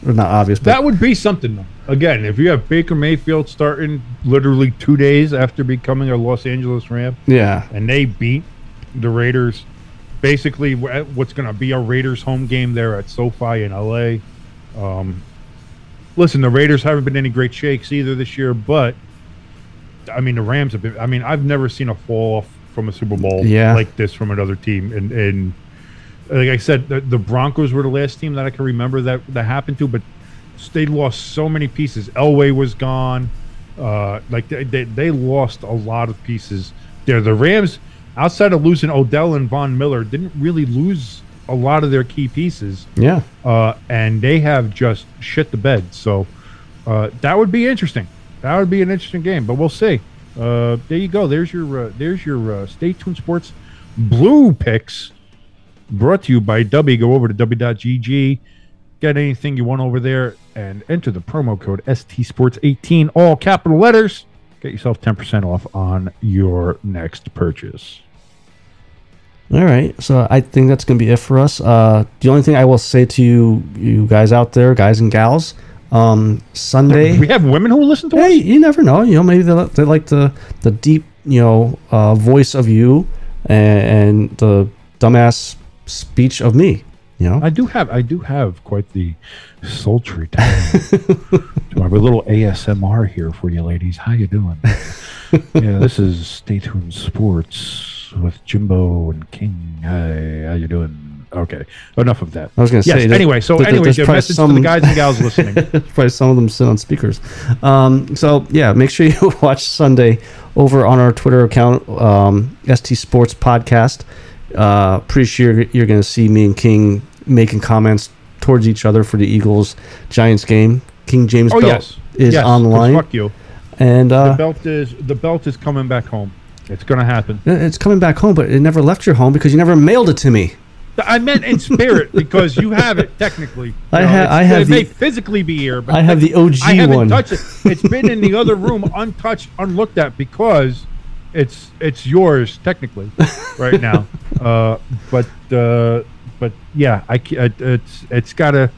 or not obvious but That would be something, though. Again, if you have Baker Mayfield starting literally two days after becoming a Los Angeles Ram, yeah and they beat the Raiders, basically what's going to be a Raiders home game there at SoFi in LA. Um, listen, the Raiders haven't been any great shakes either this year, but I mean the Rams have been. I mean, I've never seen a fall off from a Super Bowl Yeah. like this from another team, and and like I said, the, the Broncos were the last team that I can remember that that happened to, but they lost so many pieces. Elway was gone. Uh, like they, they, they lost a lot of pieces there. The Rams, outside of losing Odell and Von Miller, didn't really lose a lot of their key pieces. Yeah. Uh, and they have just shit the bed. So uh, that would be interesting. That would be an interesting game, but we'll see. Uh, there you go. There's your uh, there's your uh, Stay Tuned Sports Blue picks brought to you by Dubby. Go over to dubby.gg, get anything you want over there, and enter the promo code ST Sports 18, all capital letters. Get yourself 10% off on your next purchase. All right, so I think that's gonna be it for us. Uh, the only thing I will say to you, you guys out there, guys and gals, um, Sunday. We have women who listen to hey, us. you never know. You know, maybe they, they like the the deep, you know, uh, voice of you and, and the dumbass speech of me. You know, I do have I do have quite the sultry tone. Do I have a little ASMR here for you ladies. How you doing? yeah, this is Stay Tuned Sports with Jimbo and King. Hi, how you doing? Okay, enough of that. I was gonna yes. say. anyway, so anyway, your probably message to the guys and gals listening. Probably some of them sit on speakers. Um, so yeah, make sure you watch Sunday over on our Twitter account, um, ST Sports Podcast. Uh, pretty sure you're going to see me and King making comments towards each other for the Eagles Giants game. King James Oh belt yes, is yes, on the 'cause line, Fuck you. and The uh, belt is the belt is coming back home. It's gonna happen. it's coming back home. But it never left your home because you never mailed it to me. I meant in spirit because you have it technically. You I know, ha- I have It may the- physically be here, but I have the OG I haven't one. touched it. It's been in the other room, untouched, unlooked at, because it's it's yours technically right now. Uh, but uh, but yeah, I it, it's it's gotta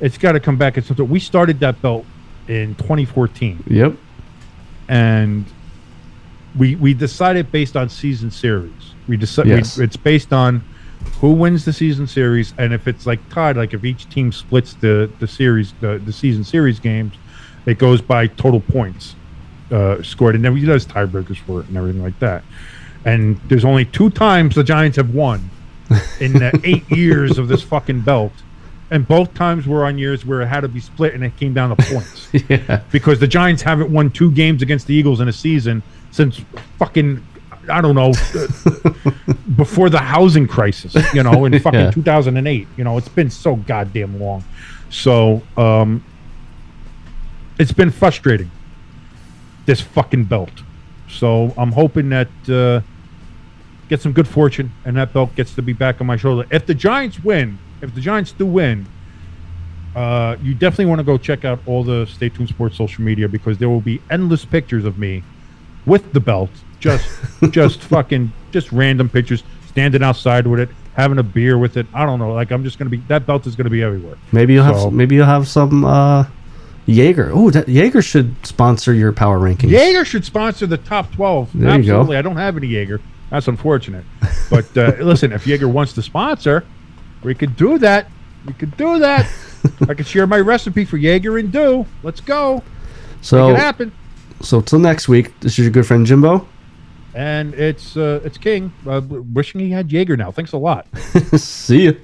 it's gotta come back. It's something we started that belt in 2014, Yep. and we we decided based on season series. We decided Yes. it's based on who wins the season series, and if it's like tied, like if each team splits the the series, the the season series games, it goes by total points uh, scored, and then we does tiebreakers for it and everything like that. And there's only two times the Giants have won in the eight years of this fucking belt, and both times were on years where it had to be split, and it came down to points yeah. because the Giants haven't won two games against the Eagles in a season since fucking I don't know uh, before the housing crisis, you know, in fucking Yeah. 2008. You know, it's been so goddamn long. So, um it's been frustrating this fucking belt. So, I'm hoping that uh get some good fortune and that belt gets to be back on my shoulder. If the Giants win, if the Giants do win, uh, you definitely want to go check out all the Stay Tuned Sports social media because there will be endless pictures of me with the belt, just, just fucking, just random pictures, standing outside with it, having a beer with it. I don't know. Like I'm just gonna be that belt is gonna be everywhere. Maybe you'll have maybe you'll have some uh, Jaeger. Oh, that Jaeger should sponsor your power rankings. Jaeger should sponsor the top 12. There you go. Absolutely. I don't have any Jaeger. That's unfortunate. But uh, listen, if Jaeger wants to sponsor, we could do that. We could do that. I could share my recipe for Jaeger and do. Let's go. So Make it happen. so till next week. This is your good friend Jimbo. And it's uh, it's King. Uh, wishing he had Jaeger now. Thanks a lot. See you.